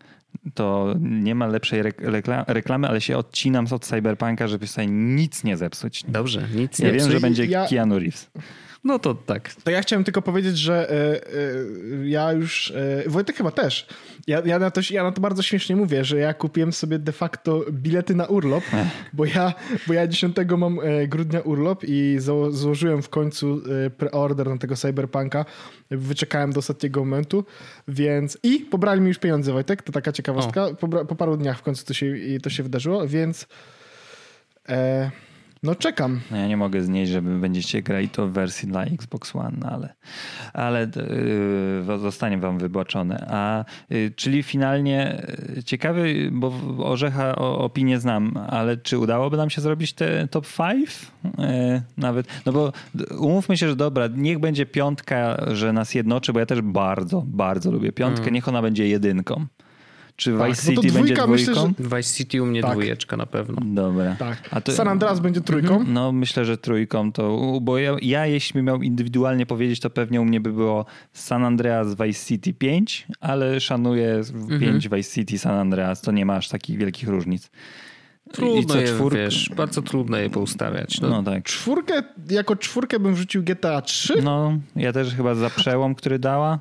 to nie ma lepszej reklamy, ale się odcinam od Cyberpunka, żeby sobie nic nie zepsuć. Dobrze, nic nie Ja wiem, że będzie ja... Keanu Reeves. No to tak. To ja chciałem tylko powiedzieć, że y, y, ja już, y, Wojtek chyba też, ja, ja, na to, ja na to bardzo śmiesznie mówię, że ja kupiłem sobie de facto bilety na urlop, bo ja, bo ja 10 mam grudnia urlop i złożyłem w końcu preorder na tego Cyberpunka. Wyczekałem do ostatniego momentu, więc i pobrali mi już pieniądze, Wojtek, to taka ciekawostka. Po, po, paru dniach w końcu to się, to się wydarzyło, więc... E, no czekam. No ja nie mogę znieść, żeby będziecie grali to w wersji dla Xbox One, ale, ale yy, zostanie wam wybaczone. A yy, czyli finalnie yy, ciekawy, bo Orzecha o, opinię znam, ale czy udałoby nam się zrobić te top 5? Yy, nawet, no bo umówmy się, że dobra, niech będzie piątka, że nas jednoczy, bo ja też bardzo, bardzo lubię piątkę, mm. niech ona będzie jedynką. Czy tak, Vice City będzie dwójką? Myślę, że... Vice City u mnie tak. dwójeczka na pewno. Dobra. Tak. To... San Andreas będzie trójką? Mhm. No myślę, że trójką to, bo ja, ja jeśli miał indywidualnie powiedzieć, to pewnie u mnie by było San Andreas Vice City 5, ale szanuję 5 mhm. Vice City San Andreas, to nie ma aż takich wielkich różnic. Trudno I je, wiesz, bardzo trudno je poustawiać. No. no. tak. Czwórkę, jako czwórkę bym wrzucił GTA 3. No, ja też chyba za przełom, który dała.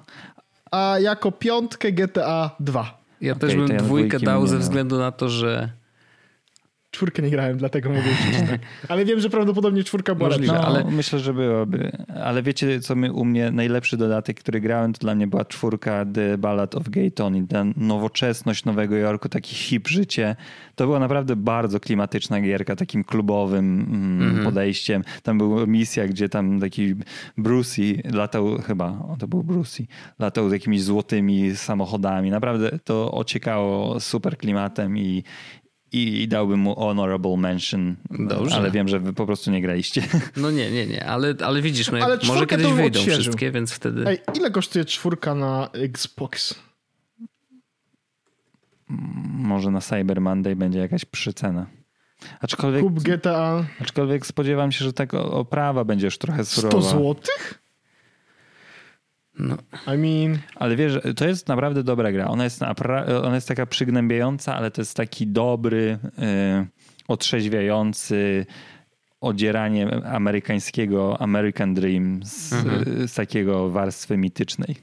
A jako piątkę GTA 2. Ja okay, też bym ja dwójkę dał ze względu na to, że czwórkę nie grałem, dlatego mogę uczyć tak. Ale wiem, że prawdopodobnie czwórka była Możliwe, lepsza. No, ale- myślę, że byłoby. Ale wiecie, co my, u mnie najlepszy dodatek, który grałem, to dla mnie była czwórka The Ballad of Gay Tony. Ta nowoczesność Nowego Jorku, taki hip życie. To była naprawdę bardzo klimatyczna gierka, takim klubowym mm, podejściem. Tam była misja, gdzie tam taki Brucey latał, chyba, o, to był Brucey, latał z jakimiś złotymi samochodami. Naprawdę to ociekało super klimatem i, i, i dałbym mu honorable mention. Dobrze. Ale wiem, że wy po prostu nie graliście. No nie, nie, nie, ale, ale widzisz, no, Ale może kiedyś wyjdą odświeżył. wszystkie, więc wtedy... Ej, ile kosztuje czwórka na Xbox? Może na Cyber Monday będzie jakaś przycena. Aczkolwiek, Kup GTA aczkolwiek spodziewam się, że tak o- oprawa będzie już trochę 100 surowa. złotych? No, I mean, Ale wiesz, to jest naprawdę dobra gra. Ona jest, ona jest taka przygnębiająca, ale to jest taki dobry, yy, otrzeźwiający odzieranie amerykańskiego American Dream z, z takiego warstwy mitycznej.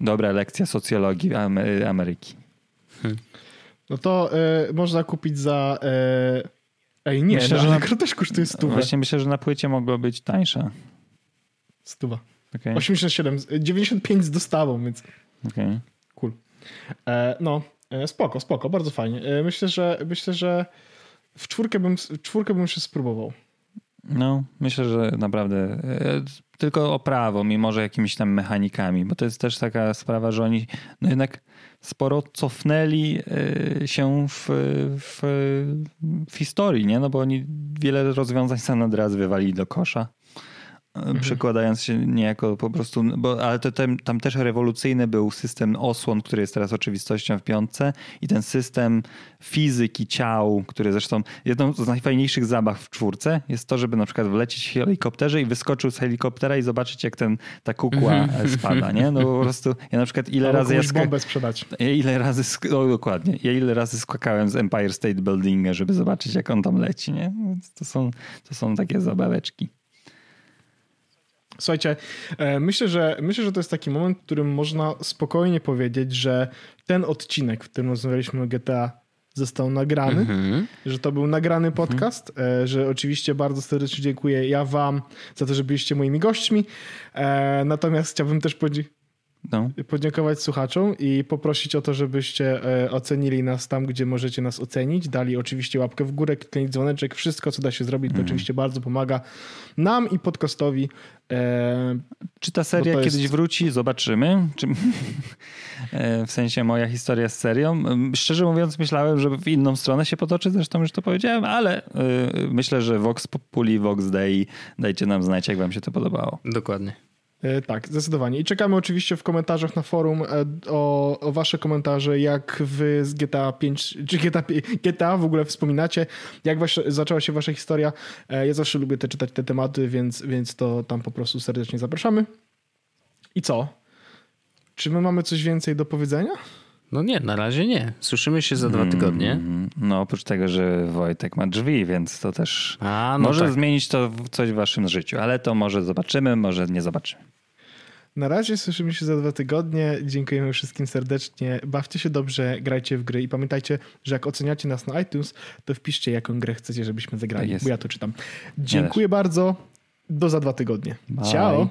Dobra lekcja socjologii Ame- Ameryki. no to e, można kupić za... E, ej, nie, Myślę, no, że na- gra też kosztuje stówę. Właśnie myślę, że na płycie mogło być tańsza. Stuwa. Okay. 87, 95 z dostawą, więc Okay. cool. E, no, e, spoko, spoko, bardzo fajnie. E, myślę, że myślę, że w czwórkę bym, w czwórkę bym jeszcze spróbował. No, myślę, że naprawdę e, tylko oprawą i może jakimiś tam mechanikami, bo to jest też taka sprawa, że oni no jednak sporo cofnęli e, się w, w, w historii, nie? No bo oni wiele rozwiązań San Andreas wywalili do kosza. E, Przekładając się niejako po prostu, bo, ale to tam, tam też rewolucyjny był system osłon, który jest teraz oczywistością w piątce i ten system fizyki ciał, który zresztą jedną z najfajniejszych zabaw w czwórce jest to, żeby na przykład wlecieć w helikopterze i wyskoczył z helikoptera i zobaczyć jak ten, ta kukła e, spada, nie? No po prostu ja na przykład ile Albo razy ja bombę sprzedać. ile razy, sk- o, dokładnie, ja ile razy skakałem z Empire State Buildinga, żeby zobaczyć jak on tam leci, nie? Więc To są, to są takie zabaweczki. Słuchajcie, e, myślę że, myślę, że to jest taki moment, w którym można spokojnie powiedzieć, że ten odcinek, w którym rozmawialiśmy o GTA, został nagrany, Mhm. że to był nagrany podcast, e, że oczywiście bardzo serdecznie dziękuję ja wam za to, że byliście moimi gośćmi. E, Natomiast chciałbym też podziękować No. podziękować słuchaczom i poprosić o to, żebyście e, ocenili nas tam, gdzie możecie nas ocenić. Dali oczywiście łapkę w górę, kliknij dzwoneczek. Wszystko, co da się zrobić, to oczywiście bardzo pomaga nam i podcastowi. E, Czy ta seria jest- kiedyś wróci? Zobaczymy. Czy... E, w sensie moja historia z serią. Szczerze mówiąc, myślałem, że w inną stronę się potoczy, zresztą już to powiedziałem, ale y, myślę, że Vox Populi, Vox Dei, dajcie nam znać, jak wam się to podobało. Dokładnie. E, tak, zdecydowanie. I czekamy oczywiście w komentarzach na forum e, o, o wasze komentarze, jak wy z GTA 5, czy GTA, GTA w ogóle wspominacie, jak wasze, zaczęła się wasza historia. E, Ja zawsze lubię te, czytać te tematy, więc, więc to tam po prostu serdecznie zapraszamy. I co? Czy my mamy coś więcej do powiedzenia? No nie, na razie nie. Słyszymy się za dwa tygodnie. Mm, No oprócz tego, że Wojtek ma drzwi, więc to też A, no może tak. zmienić to w coś w waszym życiu, ale to może zobaczymy, może nie zobaczymy. Na razie słyszymy się za dwa tygodnie. Dziękujemy wszystkim serdecznie. Bawcie się dobrze, grajcie w gry i pamiętajcie, że jak oceniacie nas na iTunes, to wpiszcie jaką grę chcecie, żebyśmy zagrali, Tak bo ja to czytam. Dziękuję bardzo. Do za dwa tygodnie. Bye. Ciao.